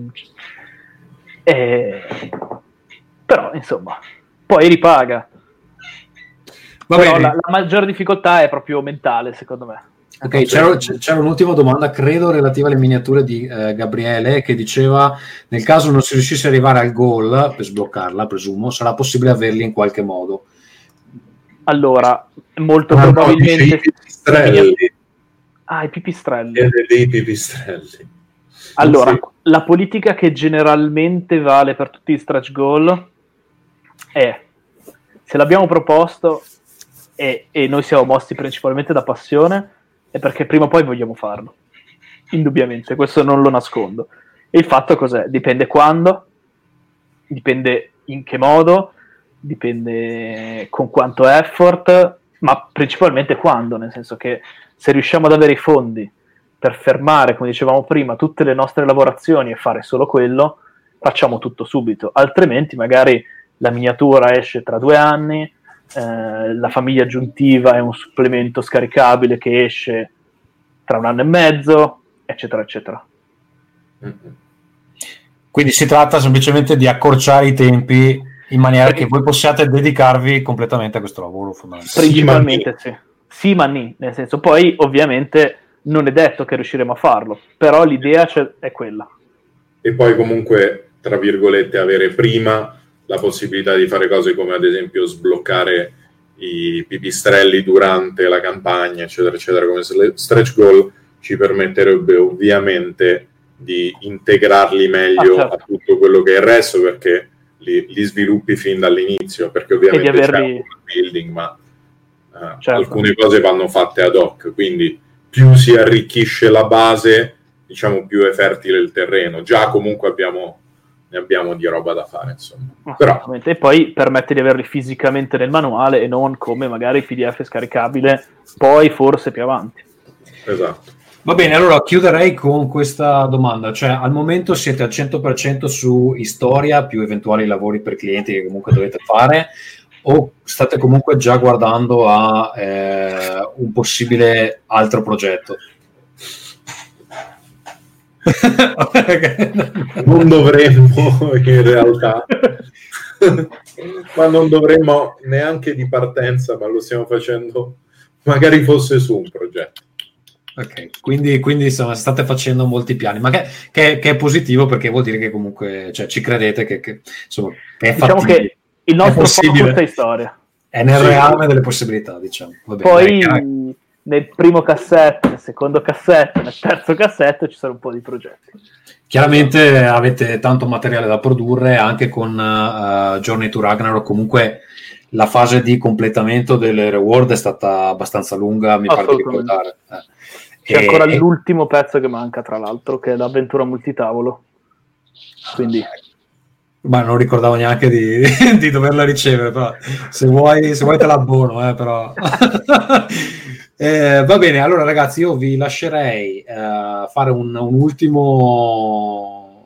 E... però insomma poi ripaga. Va però la, la maggiore difficoltà è proprio mentale secondo me. Ok, c'era, c'era, un'ultima domanda, credo, relativa alle miniature di eh, Gabriele, che diceva, nel caso non si riuscisse ad arrivare al goal, per sbloccarla, presumo, sarà possibile averli in qualche modo. Allora, molto ah, probabilmente... No, ah, i pipistrelli. Dei pipistrelli. Allora, sì. la politica che generalmente vale per tutti gli stretch goal è, se l'abbiamo proposto e, e noi siamo mossi principalmente da passione, è perché prima o poi vogliamo farlo. Indubbiamente, questo non lo nascondo. E il fatto cos'è? Dipende quando, dipende in che modo, dipende con quanto effort, ma principalmente quando, nel senso che se riusciamo ad avere i fondi per fermare, come dicevamo prima, tutte le nostre lavorazioni e fare solo quello, facciamo tutto subito, altrimenti magari la miniatura esce tra due anni, eh, la famiglia aggiuntiva è un supplemento scaricabile che esce tra un anno e mezzo, eccetera, eccetera. Quindi si tratta semplicemente di accorciare i tempi in maniera che voi possiate dedicarvi completamente a questo lavoro fondamentale. Principalmente sì. Sì, ma ni, nel senso, poi ovviamente non è detto che riusciremo a farlo, però l'idea è quella. E poi comunque, tra virgolette, avere prima la possibilità di fare cose come ad esempio sbloccare i pipistrelli durante la campagna, eccetera, eccetera, come stretch goal ci permetterebbe ovviamente di integrarli meglio ah, certo. a tutto quello che è il resto, perché li, li sviluppi fin dall'inizio, perché ovviamente averli... c'è un building, ma uh, certo. alcune cose vanno fatte ad hoc, quindi più si arricchisce la base, diciamo più è fertile il terreno. Già comunque abbiamo, ne abbiamo di roba da fare, insomma. Però... E poi permette di averli fisicamente nel manuale e non come magari PDF scaricabile, poi forse più avanti. Esatto. Va bene, allora chiuderei con questa domanda, cioè al momento siete al 100% su storia più eventuali lavori per clienti che comunque dovete fare o state comunque già guardando a eh, un possibile altro progetto? non dovremmo in realtà, ma non dovremmo neanche di partenza, ma lo stiamo facendo magari fosse su un progetto. Ok, quindi, quindi insomma, state facendo molti piani, ma che, che, che, è positivo perché vuol dire che comunque cioè, ci credete che, che, insomma, è diciamo che il nostro focus è storia. È nel sì. reame delle possibilità, diciamo. Bene, Poi dai, nel primo cassetto, nel secondo cassetto, nel terzo cassetto ci sono un po' di progetti. Chiaramente avete tanto materiale da produrre anche con uh, Journey to Ragnarok, comunque la fase di completamento delle reward è stata abbastanza lunga, mi pare di ricordare. Eh. C'è e, ancora l'ultimo pezzo che manca, tra l'altro, che è l'avventura multitavolo. Quindi... Ma non ricordavo neanche di, di doverla ricevere, però se vuoi, se vuoi te l'abbono, eh, però... eh, va bene, allora ragazzi, io vi lascerei uh, fare un, un, ultimo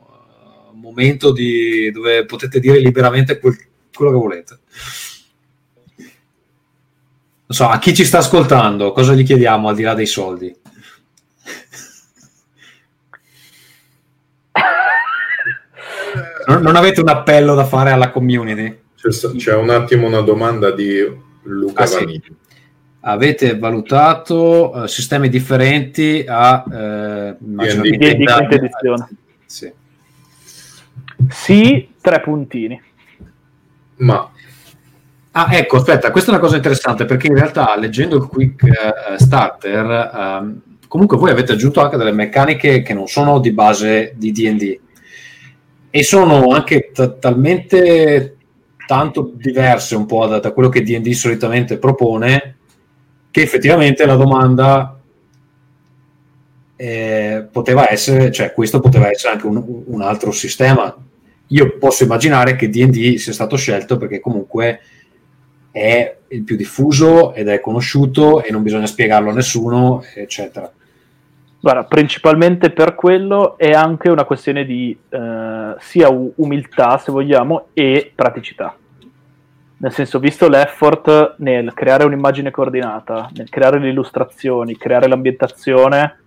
momento di, dove potete dire liberamente quel, quello che volete. Non so, a chi ci sta ascoltando, cosa gli chiediamo al di là dei soldi? Non, avete un appello da fare alla community? C'è, c'è un attimo una domanda di Luca ah, Vanini. Sì. Avete valutato uh, sistemi differenti a uh, di quinta edizione? Sì. sì, tre puntini. Ma Ah, ecco, aspetta, questa è una cosa interessante perché in realtà leggendo il Quick uh, Starter, um, comunque voi avete aggiunto anche delle meccaniche che non sono di base di DD e sono anche t- talmente tanto diverse un po' da, da quello che D&D solitamente propone che effettivamente la domanda eh, poteva essere, cioè questo poteva essere anche un, un, altro sistema. Io posso immaginare che DD sia stato scelto perché comunque è il più diffuso ed è conosciuto e non bisogna spiegarlo a nessuno, eccetera. Guarda, principalmente per quello è anche una questione di eh, sia umiltà, se vogliamo, e praticità. Nel senso, visto l'effort nel creare un'immagine coordinata, nel creare le illustrazioni, creare l'ambientazione,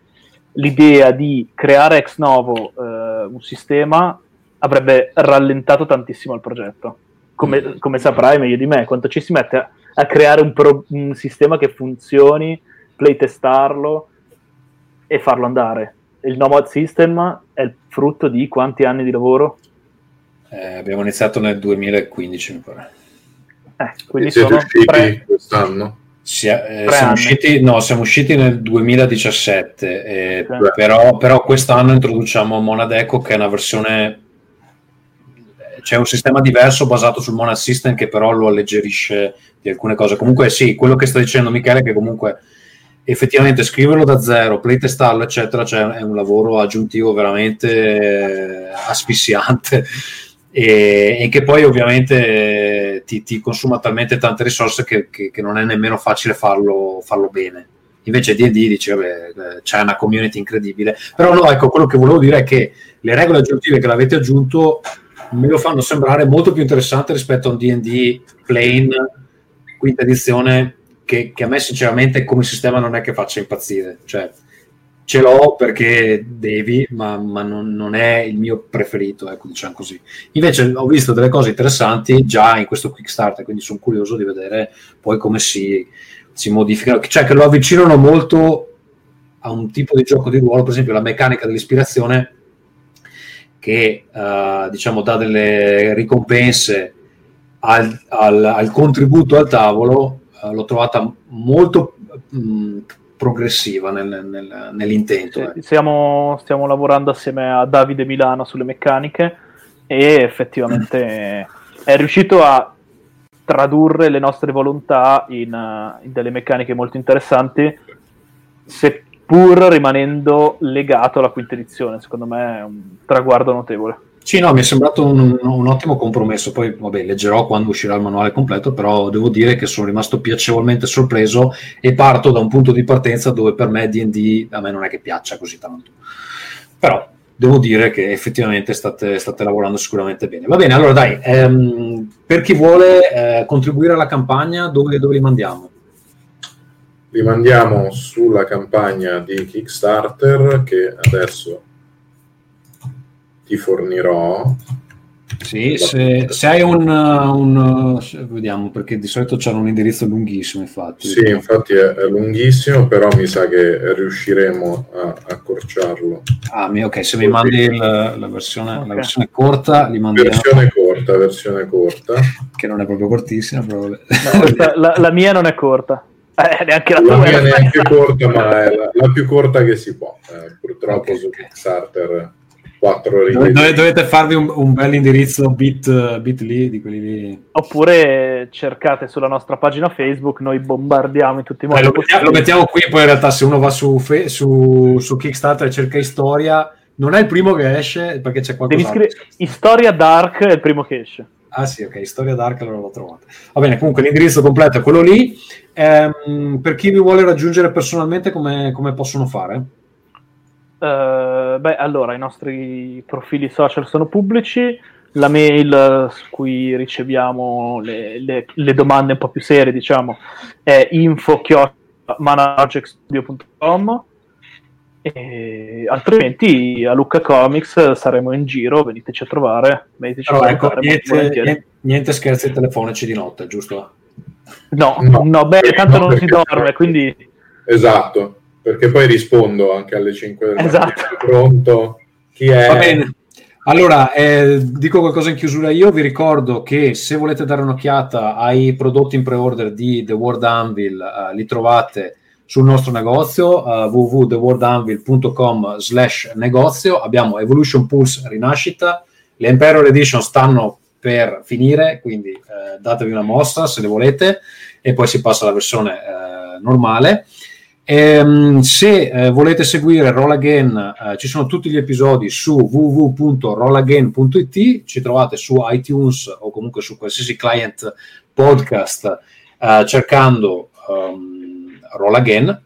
l'idea di creare ex novo eh, un sistema avrebbe rallentato tantissimo il progetto. Come, mm. come, saprai meglio di me, quanto ci si mette a, a creare un, pro, un, sistema che funzioni, playtestarlo e farlo andare. Il Nomad System è il frutto di quanti anni di lavoro? Eh, abbiamo iniziato nel 2015, mi pare. Eh, quindi Siete sono tre... quest'anno? Sia, eh, siamo, usciti, no, siamo, usciti, nel 2017, eh, però, però, quest'anno introduciamo Monadeco che è una versione c'è un sistema diverso basato sul Monad System che però lo alleggerisce di alcune cose. Comunque sì, quello che sta dicendo Michele è che comunque effettivamente scriverlo da zero, playtestarlo eccetera, cioè è un lavoro aggiuntivo veramente eh, asfissiante e, e, che poi ovviamente ti, ti, consuma talmente tante risorse che, che, che, non è nemmeno facile farlo, farlo bene. Invece D&D dice, vabbè, eh, c'è una community incredibile. Però no, ecco, quello che volevo dire è che le regole aggiuntive che l'avete aggiunto me lo fanno sembrare molto più interessante rispetto a un D&D plain quinta edizione che, che, a me sinceramente come sistema non è che faccia impazzire. Cioè, ce l'ho perché devi, ma, ma non, non, è il mio preferito, ecco, diciamo così. Invece ho visto delle cose interessanti già in questo Kickstarter, quindi sono curioso di vedere poi come si, si modificano, cioè che lo avvicinano molto a un tipo di gioco di ruolo, per esempio la meccanica dell'ispirazione che uh, diciamo dà delle ricompense al, al, al contributo al tavolo, uh, l'ho trovata molto mh, progressiva nel, nel, nell'intento. Sì, stiamo, stiamo, lavorando assieme a Davide Milano sulle meccaniche e effettivamente è riuscito a tradurre le nostre volontà in, in delle meccaniche molto interessanti, seppur rimanendo legato alla quinta edizione. Secondo me è un traguardo notevole. Sì, no, mi è sembrato un, un, ottimo compromesso. Poi, vabbè, leggerò quando uscirà il manuale completo, però devo dire che sono rimasto piacevolmente sorpreso e parto da un punto di partenza dove per me D&D a me non è che piaccia così tanto. Però devo dire che effettivamente state, state lavorando sicuramente bene. Va bene, allora dai, ehm, per chi vuole eh, contribuire alla campagna, dove, dove li mandiamo? Li mandiamo sulla campagna di Kickstarter che adesso ti fornirò. Sì, se, se, hai un, un, vediamo perché di solito c'è un indirizzo lunghissimo infatti. Sì, infatti è, è, lunghissimo, però mi sa che riusciremo a accorciarlo. Ah, ok, se mi mandi il, la, versione, okay. la, versione, corta, li mandi. Versione corta, versione corta. Che non è proprio cortissima, però... no, la, la, mia non è corta. Eh, neanche la, la tua mia è neanche corta, ma è la, la, più corta che si può. Eh, purtroppo okay, su Kickstarter quattro righe. Dove, dovete farvi un, un bel indirizzo bit, bit.ly di quelli lì. Oppure cercate sulla nostra pagina Facebook, noi bombardiamo in tutti i modi. Eh, lo, mettiamo, lo, mettiamo, qui, poi in realtà se uno va su, su, su Kickstarter e cerca Storia, non è il primo che esce perché c'è qualcosa. Devi scrivere Storia Dark è il primo che esce. Ah sì, ok, Storia Dark allora l'ho trovato. Va bene, comunque l'indirizzo completo è quello lì. Ehm, per chi vi vuole raggiungere personalmente, come, come possono fare? Uh, beh, allora, i nostri profili social sono pubblici, la mail su cui riceviamo le, le, le domande un po' più serie, diciamo, è info-managexstudio.com e altrimenti a Lucca Comics saremo in giro, veniteci a trovare. Veniteci allora, a ecco, niente, niente, scherzi telefonici di notte, giusto? No, no, no beh, tanto no, non si dorme, quindi... Esatto perché poi rispondo anche alle 5 del esatto. mattino. Pronto? Chi è? Va bene. Allora, eh, dico qualcosa in chiusura io, vi ricordo che se volete dare un'occhiata ai prodotti in pre-order di The World Anvil, eh, li trovate sul nostro negozio uh, www.theworldanvil.com slash negozio abbiamo Evolution Pulse Rinascita Le Emperor Edition stanno per finire, quindi eh, datevi una mossa se le volete e poi si passa alla versione eh, normale. Ehm, se eh, volete seguire Roll Again, eh, ci sono tutti gli episodi su www.rollagain.it, ci trovate su iTunes o comunque su qualsiasi client podcast eh, cercando um, Roll Again.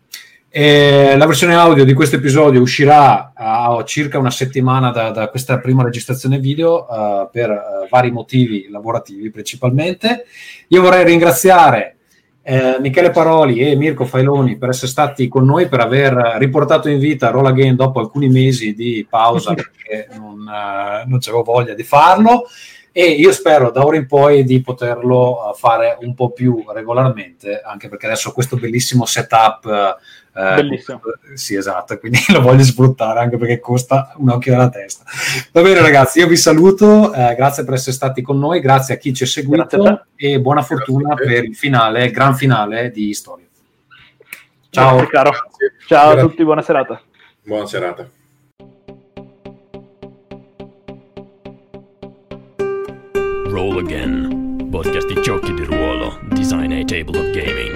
E la versione audio di questo episodio uscirà a circa una settimana da, da questa prima registrazione video uh, per uh, vari motivi lavorativi principalmente. Io vorrei ringraziare eh, Michele Paroli e Mirko Failoni per essere stati con noi, per aver riportato in vita Roll Again dopo alcuni mesi di pausa perché non, uh, non avevo voglia di farlo e io spero da ora in poi di poterlo fare un po' più regolarmente, anche perché adesso questo bellissimo setup eh, Bellissimo. Sì, esatto, quindi lo voglio sfruttare anche perché costa un occhio dalla testa. Va bene ragazzi, io vi saluto, eh, grazie per essere stati con noi, grazie a chi ci ha seguito e buona fortuna per il finale, gran finale di Storia. Ciao. Grazie, caro. Ciao grazie. a tutti, buona serata. Buona serata. Roll Again, podcast di giochi di ruolo, design a table of gaming.